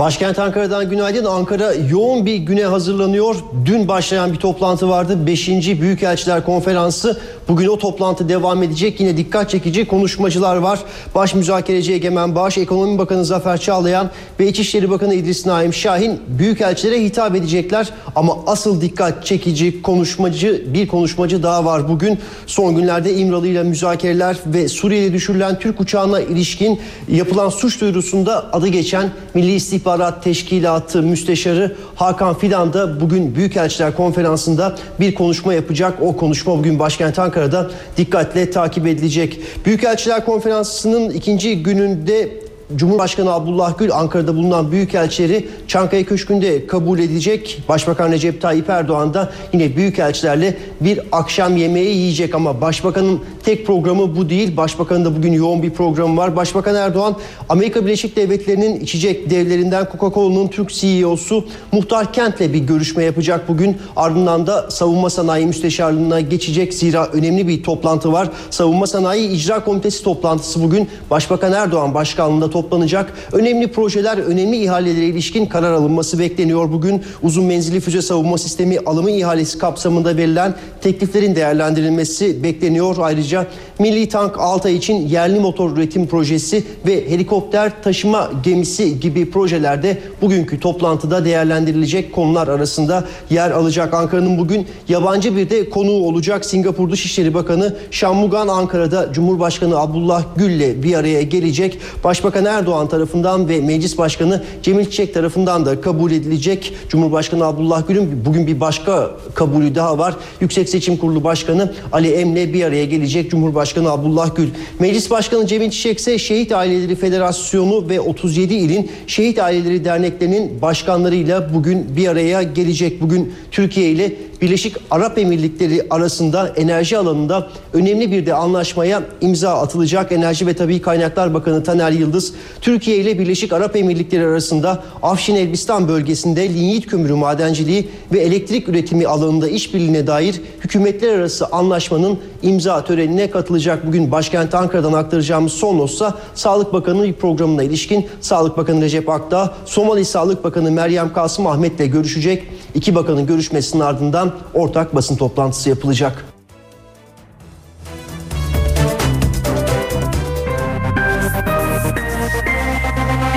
Başkent Ankara'dan günaydın. Ankara yoğun bir güne hazırlanıyor. Dün başlayan bir toplantı vardı. 5. Büyükelçiler Konferansı. Bugün o toplantı devam edecek. Yine dikkat çekici konuşmacılar var. Baş müzakereci Egemen Bağış, Ekonomi Bakanı Zafer Çağlayan ve İçişleri Bakanı İdris Naim Şahin büyükelçilere hitap edecekler. Ama asıl dikkat çekici konuşmacı bir konuşmacı daha var bugün. Son günlerde İmralı ile müzakereler ve Suriye'de düşürülen Türk uçağına ilişkin yapılan suç duyurusunda adı geçen Milli İstihbarat Teşkilatı Müsteşarı Hakan Fidan da bugün Büyükelçiler Konferansı'nda bir konuşma yapacak. O konuşma bugün başkent Ankara'da dikkatle takip edilecek. Büyükelçiler Konferansı'nın ikinci gününde Cumhurbaşkanı Abdullah Gül Ankara'da bulunan büyükelçileri Çankaya Köşkü'nde kabul edecek. Başbakan Recep Tayyip Erdoğan da yine büyükelçilerle bir akşam yemeği yiyecek ama başbakanın tek programı bu değil. Başbakanın da bugün yoğun bir programı var. Başbakan Erdoğan Amerika Birleşik Devletleri'nin içecek devlerinden Coca-Cola'nın Türk CEO'su Muhtar Kent'le bir görüşme yapacak bugün. Ardından da Savunma Sanayi Müsteşarlığına geçecek. Zira önemli bir toplantı var. Savunma Sanayi İcra Komitesi toplantısı bugün Başbakan Erdoğan başkanlığında toplanacak. Önemli projeler, önemli ihalelere ilişkin karar alınması bekleniyor bugün. Uzun menzilli füze savunma sistemi alımı ihalesi kapsamında verilen tekliflerin değerlendirilmesi bekleniyor. Ayrıca Milli Tank Altay için yerli motor üretim projesi ve helikopter taşıma gemisi gibi projelerde bugünkü toplantıda değerlendirilecek konular arasında yer alacak. Ankara'nın bugün yabancı bir de konuğu olacak. Singapur Dışişleri Bakanı Şammugan Ankara'da Cumhurbaşkanı Abdullah Gül'le bir araya gelecek. Başbakan Erdoğan tarafından ve Meclis Başkanı Cemil Çiçek tarafından da kabul edilecek. Cumhurbaşkanı Abdullah Gül'ün bugün bir başka kabulü daha var. Yüksek Seçim Kurulu Başkanı Ali Em'le bir araya gelecek Cumhurbaşkanı Abdullah Gül. Meclis Başkanı Cemil Çiçek ise Şehit Aileleri Federasyonu ve 37 ilin Şehit Aileleri Derneklerinin başkanlarıyla bugün bir araya gelecek. Bugün Türkiye ile Birleşik Arap Emirlikleri arasında enerji alanında önemli bir de anlaşmaya imza atılacak. Enerji ve Tabii Kaynaklar Bakanı Taner Yıldız, Türkiye ile Birleşik Arap Emirlikleri arasında Afşin Elbistan bölgesinde linyit kömürü madenciliği ve elektrik üretimi alanında işbirliğine dair hükümetler arası anlaşmanın imza törenine katılacak. Bugün başkent Ankara'dan aktaracağımız son notsa Sağlık Bakanı bir programına ilişkin Sağlık Bakanı Recep Akdağ, Somali Sağlık Bakanı Meryem Kasım Ahmet'le görüşecek. İki bakanın görüşmesinin ardından ortak basın toplantısı yapılacak.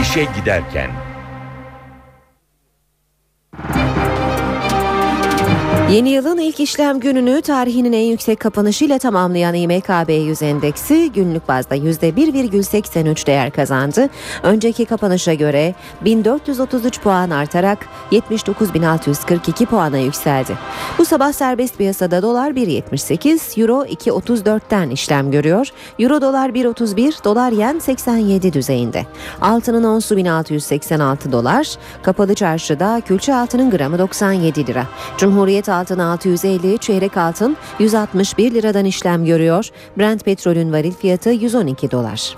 İşe giderken Yeni yılın ilk işlem gününü tarihinin en yüksek kapanışıyla tamamlayan İMKB 100 endeksi günlük bazda %1,83 değer kazandı. Önceki kapanışa göre 1433 puan artarak 79.642 puana yükseldi. Bu sabah serbest piyasada dolar 1.78, euro 2.34'ten işlem görüyor. Euro dolar 1.31, dolar yen 87 düzeyinde. Altının onsu 1686 dolar, kapalı çarşıda külçe altının gramı 97 lira. Cumhuriyet altın 650, çeyrek altın 161 liradan işlem görüyor. Brent petrolün varil fiyatı 112 dolar.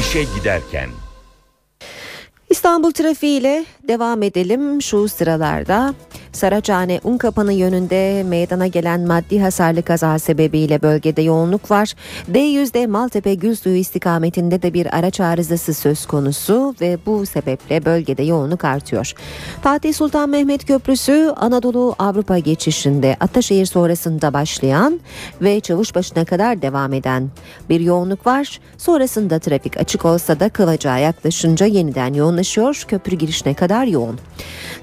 işe giderken İstanbul trafiğiyle devam edelim şu sıralarda. Saraçhane Unkapanı yönünde meydana gelen maddi hasarlı kaza sebebiyle bölgede yoğunluk var. D100'de Maltepe Gülsuyu istikametinde de bir araç arızası söz konusu ve bu sebeple bölgede yoğunluk artıyor. Fatih Sultan Mehmet Köprüsü Anadolu Avrupa geçişinde Ataşehir sonrasında başlayan ve Çavuşbaşı'na kadar devam eden bir yoğunluk var. Sonrasında trafik açık olsa da Kıvacığa yaklaşınca yeniden yoğunlaşıyor. Köprü girişine kadar yoğun.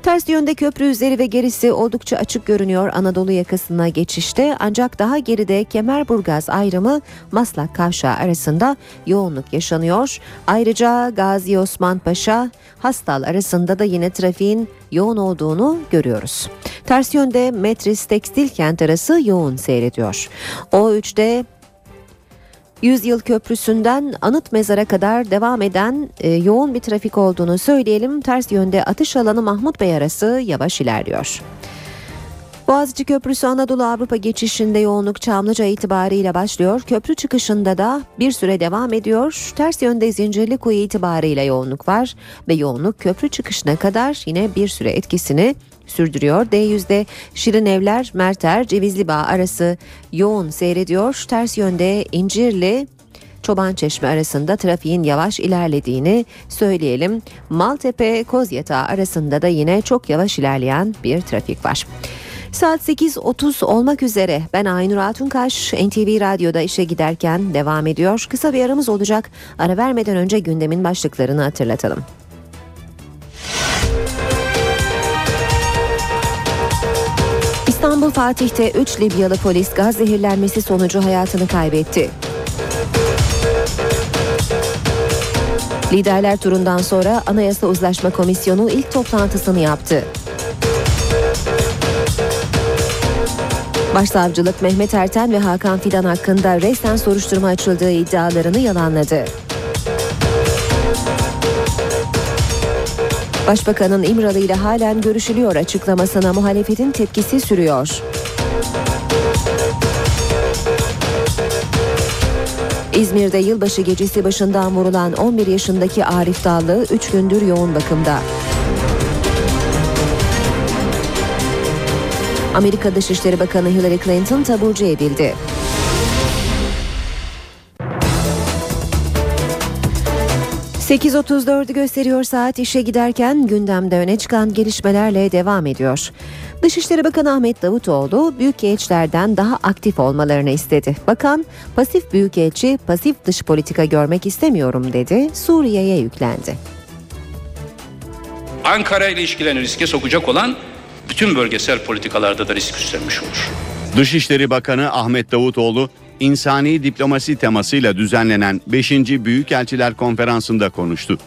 Ters yönde köprü üzeri ve gerisi oldukça açık görünüyor Anadolu yakasına geçişte ancak daha geride Kemerburgaz ayrımı Maslak Kavşağı arasında yoğunluk yaşanıyor. Ayrıca Gazi Osman Paşa Hastal arasında da yine trafiğin yoğun olduğunu görüyoruz. Ters yönde Metris Tekstil Kent arası yoğun seyrediyor. O3'te Yüzyıl Köprüsü'nden Anıt Mezar'a kadar devam eden e, yoğun bir trafik olduğunu söyleyelim. Ters yönde atış alanı Mahmut Bey arası yavaş ilerliyor. Boğaziçi Köprüsü Anadolu Avrupa geçişinde yoğunluk Çamlıca itibariyle başlıyor. Köprü çıkışında da bir süre devam ediyor. Ters yönde Zincirlikuyu itibariyle yoğunluk var ve yoğunluk köprü çıkışına kadar yine bir süre etkisini sürdürüyor. D100'de Şirin Evler, Merter, Cevizli Bağ arası yoğun seyrediyor. Ters yönde İncirli, Çoban Çeşme arasında trafiğin yavaş ilerlediğini söyleyelim. Maltepe Kozyatağı arasında da yine çok yavaş ilerleyen bir trafik var. Saat 8.30 olmak üzere ben Aynur Altunkaş NTV Radyo'da işe giderken devam ediyor. Kısa bir aramız olacak. Ara vermeden önce gündemin başlıklarını hatırlatalım. İstanbul Fatih'te 3 Libyalı polis gaz zehirlenmesi sonucu hayatını kaybetti. Liderler turundan sonra Anayasa Uzlaşma Komisyonu ilk toplantısını yaptı. Başsavcılık Mehmet Erten ve Hakan Fidan hakkında resmen soruşturma açıldığı iddialarını yalanladı. Başbakanın İmralı ile halen görüşülüyor açıklamasına muhalefetin tepkisi sürüyor. İzmir'de yılbaşı gecesi başından vurulan 11 yaşındaki Arif Dallı 3 gündür yoğun bakımda. Amerika Dışişleri Bakanı Hillary Clinton taburcu edildi. ...8.34'ü gösteriyor saat işe giderken gündemde öne çıkan gelişmelerle devam ediyor. Dışişleri Bakanı Ahmet Davutoğlu büyükelçilerden daha aktif olmalarını istedi. Bakan pasif büyükelçi pasif dış politika görmek istemiyorum dedi. Suriye'ye yüklendi. Ankara ile ilişkilerini riske sokacak olan bütün bölgesel politikalarda da risk üstlenmiş olur. Dışişleri Bakanı Ahmet Davutoğlu insani diplomasi temasıyla düzenlenen 5. Büyükelçiler Konferansı'nda konuştu.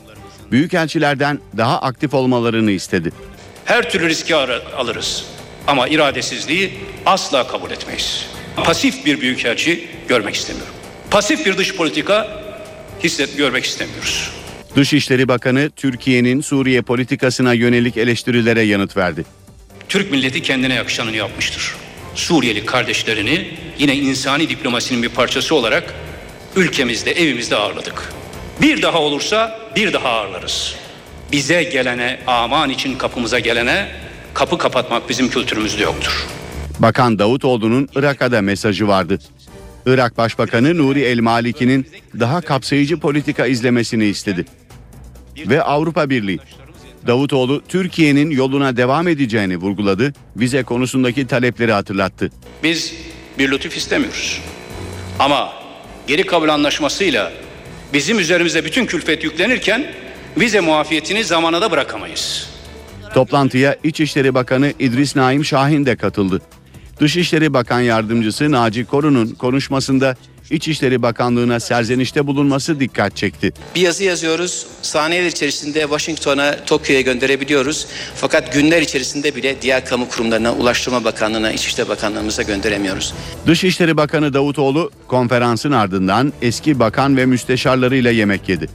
Büyükelçilerden daha aktif olmalarını istedi. Her türlü riski alırız ama iradesizliği asla kabul etmeyiz. Pasif bir büyükelçi görmek istemiyorum. Pasif bir dış politika hisset görmek istemiyoruz. Dışişleri Bakanı Türkiye'nin Suriye politikasına yönelik eleştirilere yanıt verdi. Türk milleti kendine yakışanını yapmıştır. Suriyeli kardeşlerini yine insani diplomasinin bir parçası olarak ülkemizde, evimizde ağırladık. Bir daha olursa bir daha ağırlarız. Bize gelene, aman için kapımıza gelene kapı kapatmak bizim kültürümüzde yoktur. Bakan Davutoğlu'nun Irak'a mesajı vardı. Irak Başbakanı Nuri El Maliki'nin daha kapsayıcı politika izlemesini istedi. Ve Avrupa Birliği Davutoğlu Türkiye'nin yoluna devam edeceğini vurguladı, vize konusundaki talepleri hatırlattı. Biz bir lütuf istemiyoruz. Ama geri kabul anlaşmasıyla bizim üzerimize bütün külfet yüklenirken vize muafiyetini zamana da bırakamayız. Toplantıya İçişleri Bakanı İdris Naim Şahin de katıldı. Dışişleri Bakan Yardımcısı Naci Koru'nun konuşmasında İçişleri Bakanlığı'na serzenişte bulunması dikkat çekti. Bir yazı yazıyoruz, saniyeler içerisinde Washington'a, Tokyo'ya gönderebiliyoruz. Fakat günler içerisinde bile diğer kamu kurumlarına, Ulaştırma Bakanlığı'na, İçişleri Bakanlığımıza gönderemiyoruz. Dışişleri Bakanı Davutoğlu konferansın ardından eski bakan ve müsteşarlarıyla yemek yedi.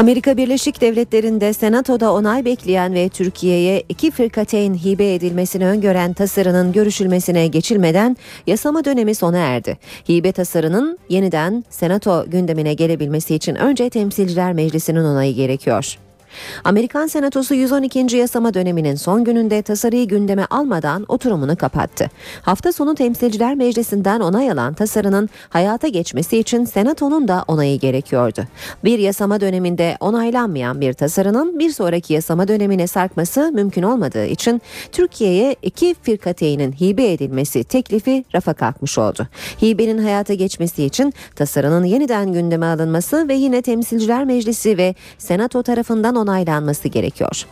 Amerika Birleşik Devletleri'nde Senato'da onay bekleyen ve Türkiye'ye iki fırkateyn hibe edilmesini öngören tasarının görüşülmesine geçilmeden yasama dönemi sona erdi. Hibe tasarının yeniden Senato gündemine gelebilmesi için önce Temsilciler Meclisi'nin onayı gerekiyor. Amerikan Senatosu 112. yasama döneminin son gününde tasarıyı gündeme almadan oturumunu kapattı. Hafta sonu Temsilciler Meclisi'nden onay alan tasarının hayata geçmesi için Senato'nun da onayı gerekiyordu. Bir yasama döneminde onaylanmayan bir tasarının bir sonraki yasama dönemine sarkması mümkün olmadığı için Türkiye'ye iki firkateynin hibe edilmesi teklifi rafa kalkmış oldu. Hibenin hayata geçmesi için tasarının yeniden gündeme alınması ve yine Temsilciler Meclisi ve Senato tarafından onaylanması gerekiyor.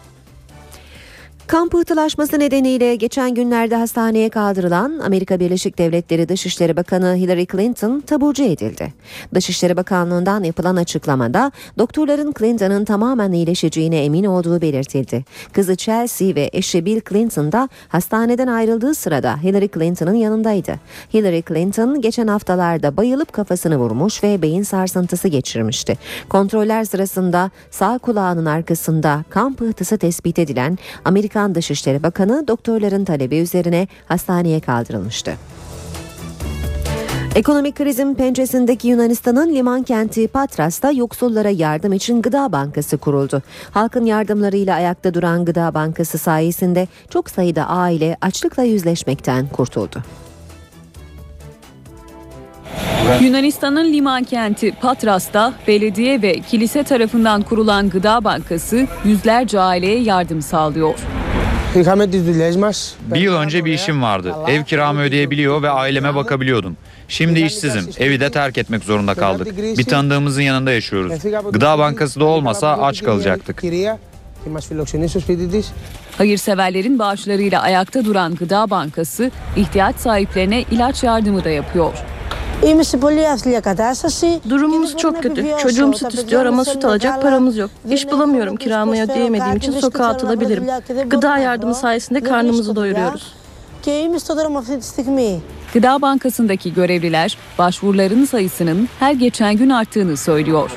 Kan pıhtılaşması nedeniyle geçen günlerde hastaneye kaldırılan Amerika Birleşik Devletleri Dışişleri Bakanı Hillary Clinton taburcu edildi. Dışişleri Bakanlığı'ndan yapılan açıklamada doktorların Clinton'ın tamamen iyileşeceğine emin olduğu belirtildi. Kızı Chelsea ve eşi Bill Clinton da hastaneden ayrıldığı sırada Hillary Clinton'ın yanındaydı. Hillary Clinton geçen haftalarda bayılıp kafasını vurmuş ve beyin sarsıntısı geçirmişti. Kontroller sırasında sağ kulağının arkasında kan pıhtısı tespit edilen Amerika Amerikan Dışişleri Bakanı doktorların talebi üzerine hastaneye kaldırılmıştı. Ekonomik krizin pençesindeki Yunanistan'ın liman kenti Patras'ta yoksullara yardım için Gıda Bankası kuruldu. Halkın yardımlarıyla ayakta duran Gıda Bankası sayesinde çok sayıda aile açlıkla yüzleşmekten kurtuldu. Yunanistan'ın liman kenti Patras'ta belediye ve kilise tarafından kurulan Gıda Bankası yüzlerce aileye yardım sağlıyor. Bir yıl önce bir işim vardı. Ev kiramı ödeyebiliyor ve aileme bakabiliyordum. Şimdi işsizim. Evi de terk etmek zorunda kaldık. Bir tanıdığımızın yanında yaşıyoruz. Gıda bankası da olmasa aç kalacaktık. Hayırseverlerin bağışlarıyla ayakta duran Gıda Bankası ihtiyaç sahiplerine ilaç yardımı da yapıyor. Durumumuz çok kötü. Çocuğum süt istiyor ama süt alacak paramız yok. İş bulamıyorum kiramı ödeyemediğim için sokağa atılabilirim. Gıda yardımı sayesinde karnımızı doyuruyoruz. Gıda Bankası'ndaki görevliler başvuruların sayısının her geçen gün arttığını söylüyor.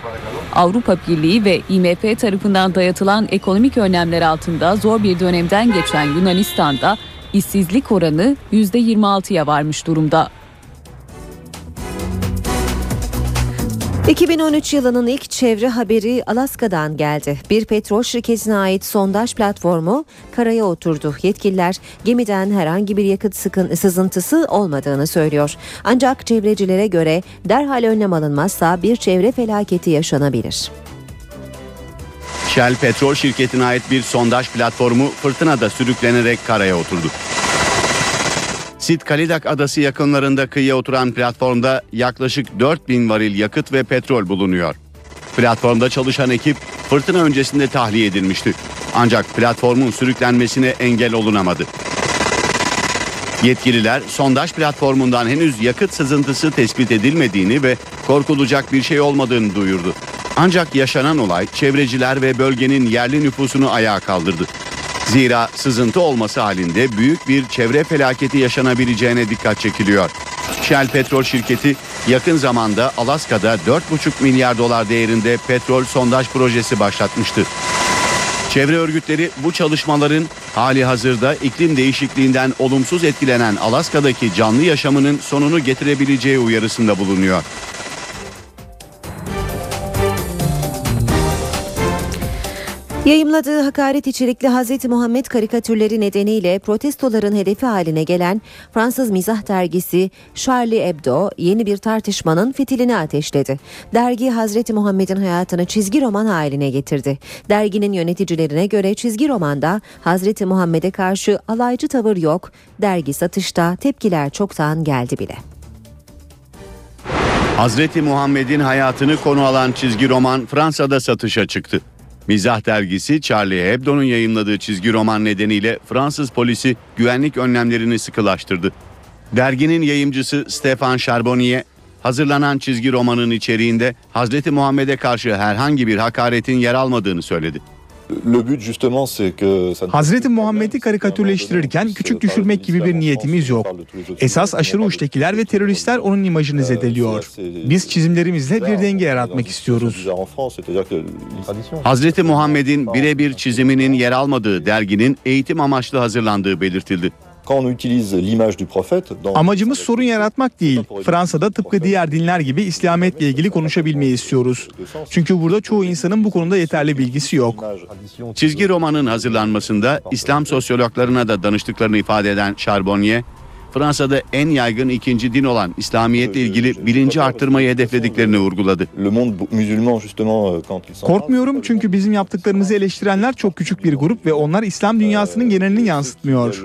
Avrupa Birliği ve IMF tarafından dayatılan ekonomik önlemler altında zor bir dönemden geçen Yunanistan'da işsizlik oranı %26'ya varmış durumda. 2013 yılının ilk çevre haberi Alaska'dan geldi. Bir petrol şirketine ait sondaj platformu karaya oturdu. Yetkililer gemiden herhangi bir yakıt sıkın sızıntısı olmadığını söylüyor. Ancak çevrecilere göre derhal önlem alınmazsa bir çevre felaketi yaşanabilir. Shell petrol şirketine ait bir sondaj platformu fırtınada sürüklenerek karaya oturdu. Sit Kalidak adası yakınlarında kıyıya oturan platformda yaklaşık 4000 varil yakıt ve petrol bulunuyor. Platformda çalışan ekip fırtına öncesinde tahliye edilmişti. Ancak platformun sürüklenmesine engel olunamadı. Yetkililer sondaj platformundan henüz yakıt sızıntısı tespit edilmediğini ve korkulacak bir şey olmadığını duyurdu. Ancak yaşanan olay çevreciler ve bölgenin yerli nüfusunu ayağa kaldırdı. Zira sızıntı olması halinde büyük bir çevre felaketi yaşanabileceğine dikkat çekiliyor. Shell petrol şirketi yakın zamanda Alaska'da 4,5 milyar dolar değerinde petrol sondaj projesi başlatmıştı. Çevre örgütleri bu çalışmaların hali hazırda iklim değişikliğinden olumsuz etkilenen Alaska'daki canlı yaşamının sonunu getirebileceği uyarısında bulunuyor. Yayımladığı hakaret içerikli Hz. Muhammed karikatürleri nedeniyle protestoların hedefi haline gelen Fransız mizah dergisi Charlie Hebdo yeni bir tartışmanın fitilini ateşledi. Dergi Hz. Muhammed'in hayatını çizgi roman haline getirdi. Derginin yöneticilerine göre çizgi romanda Hz. Muhammed'e karşı alaycı tavır yok, dergi satışta tepkiler çoktan geldi bile. Hazreti Muhammed'in hayatını konu alan çizgi roman Fransa'da satışa çıktı. Mizah dergisi Charlie Hebdo'nun yayımladığı çizgi roman nedeniyle Fransız polisi güvenlik önlemlerini sıkılaştırdı. Derginin yayımcısı Stefan Charbonnier, hazırlanan çizgi romanın içeriğinde Hazreti Muhammed'e karşı herhangi bir hakaretin yer almadığını söyledi. Hazreti Muhammed'i karikatürleştirirken küçük düşürmek gibi bir niyetimiz yok. Esas aşırı uçtakiler ve teröristler onun imajını zedeliyor. Biz çizimlerimizle bir denge yaratmak istiyoruz. Hazreti Muhammed'in birebir çiziminin yer almadığı derginin eğitim amaçlı hazırlandığı belirtildi. Amacımız sorun yaratmak değil. Fransa'da tıpkı diğer dinler gibi İslamiyet'le ilgili konuşabilmeyi istiyoruz. Çünkü burada çoğu insanın bu konuda yeterli bilgisi yok. Çizgi romanın hazırlanmasında İslam sosyologlarına da danıştıklarını ifade eden Charbonnier, Fransa'da en yaygın ikinci din olan İslamiyetle ilgili bilinci arttırmayı hedeflediklerini vurguladı. Korkmuyorum çünkü bizim yaptıklarımızı eleştirenler çok küçük bir grup ve onlar İslam dünyasının genelini yansıtmıyor.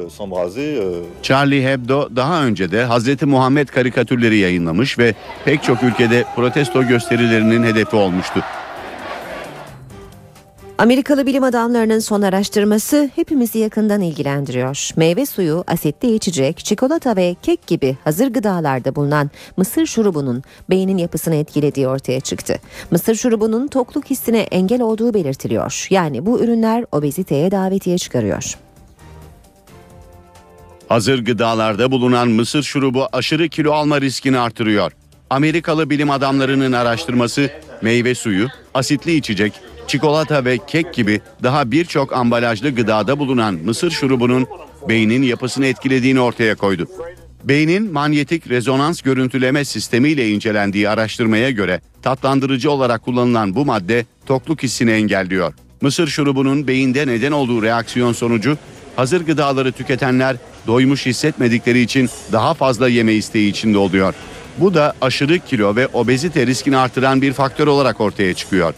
Charlie Hebdo daha önce de Hazreti Muhammed karikatürleri yayınlamış ve pek çok ülkede protesto gösterilerinin hedefi olmuştu. Amerikalı bilim adamlarının son araştırması hepimizi yakından ilgilendiriyor. Meyve suyu, asitli içecek, çikolata ve kek gibi hazır gıdalarda bulunan mısır şurubunun beynin yapısını etkilediği ortaya çıktı. Mısır şurubunun tokluk hissine engel olduğu belirtiliyor. Yani bu ürünler obeziteye davetiye çıkarıyor. Hazır gıdalarda bulunan mısır şurubu aşırı kilo alma riskini artırıyor. Amerikalı bilim adamlarının araştırması meyve suyu, asitli içecek, çikolata ve kek gibi daha birçok ambalajlı gıdada bulunan mısır şurubunun beynin yapısını etkilediğini ortaya koydu. Beynin manyetik rezonans görüntüleme sistemiyle incelendiği araştırmaya göre tatlandırıcı olarak kullanılan bu madde tokluk hissini engelliyor. Mısır şurubunun beyinde neden olduğu reaksiyon sonucu hazır gıdaları tüketenler doymuş hissetmedikleri için daha fazla yeme isteği içinde oluyor. Bu da aşırı kilo ve obezite riskini artıran bir faktör olarak ortaya çıkıyor.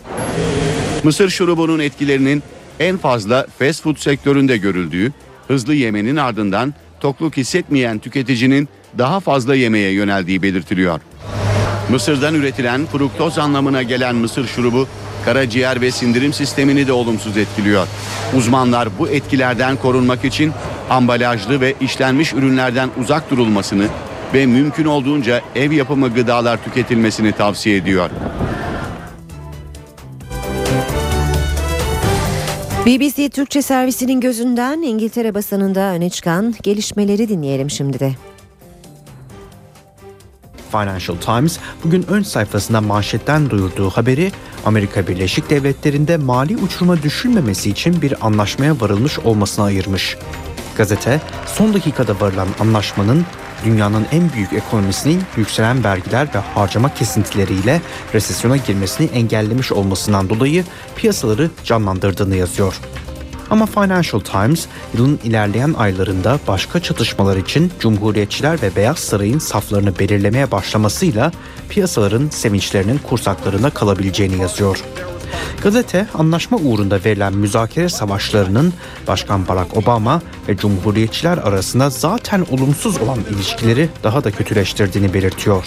Mısır şurubunun etkilerinin en fazla fast food sektöründe görüldüğü, hızlı yemenin ardından tokluk hissetmeyen tüketicinin daha fazla yemeye yöneldiği belirtiliyor. Mısırdan üretilen fruktoz anlamına gelen mısır şurubu karaciğer ve sindirim sistemini de olumsuz etkiliyor. Uzmanlar bu etkilerden korunmak için ambalajlı ve işlenmiş ürünlerden uzak durulmasını ve mümkün olduğunca ev yapımı gıdalar tüketilmesini tavsiye ediyor. BBC Türkçe servisinin gözünden İngiltere basınında öne çıkan gelişmeleri dinleyelim şimdi de. Financial Times bugün ön sayfasında manşetten duyurduğu haberi Amerika Birleşik Devletleri'nde mali uçuruma düşülmemesi için bir anlaşmaya varılmış olmasına ayırmış. Gazete son dakikada varılan anlaşmanın dünyanın en büyük ekonomisinin yükselen vergiler ve harcama kesintileriyle resesyona girmesini engellemiş olmasından dolayı piyasaları canlandırdığını yazıyor. Ama Financial Times yılın ilerleyen aylarında başka çatışmalar için Cumhuriyetçiler ve Beyaz Saray'ın saflarını belirlemeye başlamasıyla piyasaların sevinçlerinin kursaklarına kalabileceğini yazıyor. Gazete anlaşma uğrunda verilen müzakere savaşlarının Başkan Barack Obama ve Cumhuriyetçiler arasında zaten olumsuz olan ilişkileri daha da kötüleştirdiğini belirtiyor.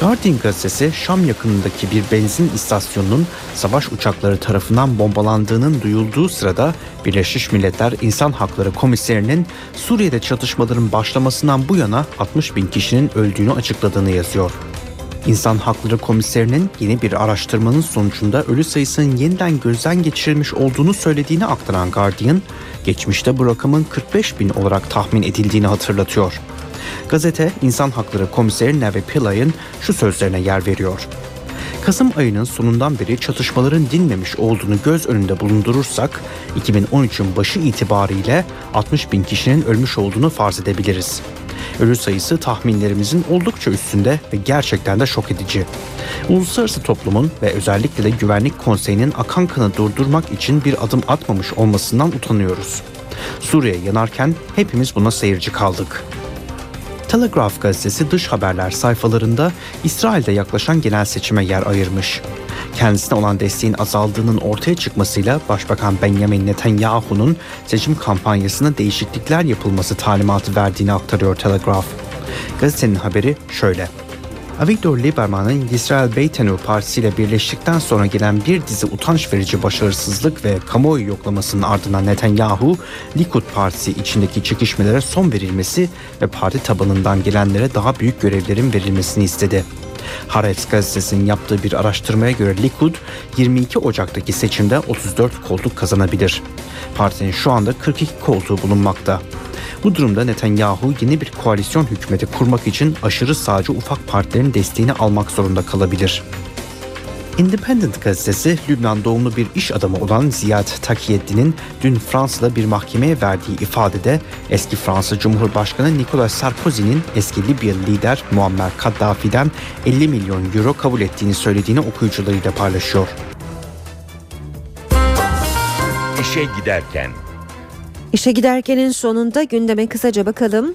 Guardian gazetesi Şam yakınındaki bir benzin istasyonunun savaş uçakları tarafından bombalandığının duyulduğu sırada Birleşmiş Milletler İnsan Hakları Komiserinin Suriye'de çatışmaların başlamasından bu yana 60 bin kişinin öldüğünü açıkladığını yazıyor. İnsan Hakları Komiserinin yeni bir araştırmanın sonucunda ölü sayısının yeniden gözden geçirilmiş olduğunu söylediğini aktaran Guardian, geçmişte bu rakamın 45 bin olarak tahmin edildiğini hatırlatıyor. Gazete İnsan Hakları Komiseri Neve Pilay'ın şu sözlerine yer veriyor. Kasım ayının sonundan beri çatışmaların dinmemiş olduğunu göz önünde bulundurursak 2013'ün başı itibariyle 60 bin kişinin ölmüş olduğunu farz edebiliriz. Ölü sayısı tahminlerimizin oldukça üstünde ve gerçekten de şok edici. Uluslararası toplumun ve özellikle de Güvenlik Konseyi'nin akan kanı durdurmak için bir adım atmamış olmasından utanıyoruz. Suriye yanarken hepimiz buna seyirci kaldık. Telegraph gazetesi dış haberler sayfalarında İsrail'de yaklaşan genel seçime yer ayırmış. Kendisine olan desteğin azaldığının ortaya çıkmasıyla Başbakan Benjamin Netanyahu'nun seçim kampanyasına değişiklikler yapılması talimatı verdiğini aktarıyor Telegraph. Gazetenin haberi şöyle. Avigdor Lieberman'ın İsrail Beytenu Partisi ile birleştikten sonra gelen bir dizi utanç verici başarısızlık ve kamuoyu yoklamasının ardından Netanyahu, Likud Partisi içindeki çekişmelere son verilmesi ve parti tabanından gelenlere daha büyük görevlerin verilmesini istedi. Haaretz gazetesinin yaptığı bir araştırmaya göre Likud 22 Ocak'taki seçimde 34 koltuk kazanabilir. Partinin şu anda 42 koltuğu bulunmakta. Bu durumda Netanyahu yeni bir koalisyon hükümeti kurmak için aşırı sağcı ufak partilerin desteğini almak zorunda kalabilir. Independent gazetesi Lübnan doğumlu bir iş adamı olan Ziyad Takiyettin'in dün Fransa'da bir mahkemeye verdiği ifadede eski Fransa Cumhurbaşkanı Nicolas Sarkozy'nin eski Libyalı lider Muammer Kaddafi'den 50 milyon euro kabul ettiğini söylediğini okuyucularıyla paylaşıyor. İşe giderken İşe giderkenin sonunda gündeme kısaca bakalım.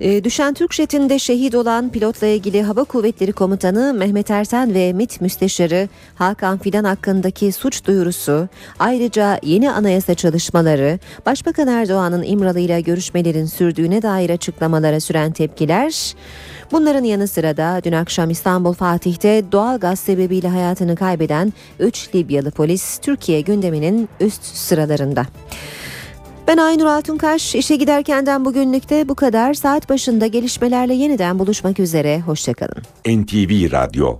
E, düşen Türk jetinde şehit olan pilotla ilgili Hava Kuvvetleri Komutanı Mehmet Erten ve MİT Müsteşarı Hakan Fidan hakkındaki suç duyurusu, ayrıca yeni anayasa çalışmaları, Başbakan Erdoğan'ın İmralı ile görüşmelerin sürdüğüne dair açıklamalara süren tepkiler, Bunların yanı sıra da dün akşam İstanbul Fatih'te doğal gaz sebebiyle hayatını kaybeden 3 Libyalı polis Türkiye gündeminin üst sıralarında. Ben Aynur Altunkaş. işe giderkenden bugünlükte bu kadar. Saat başında gelişmelerle yeniden buluşmak üzere. Hoşçakalın. NTV Radyo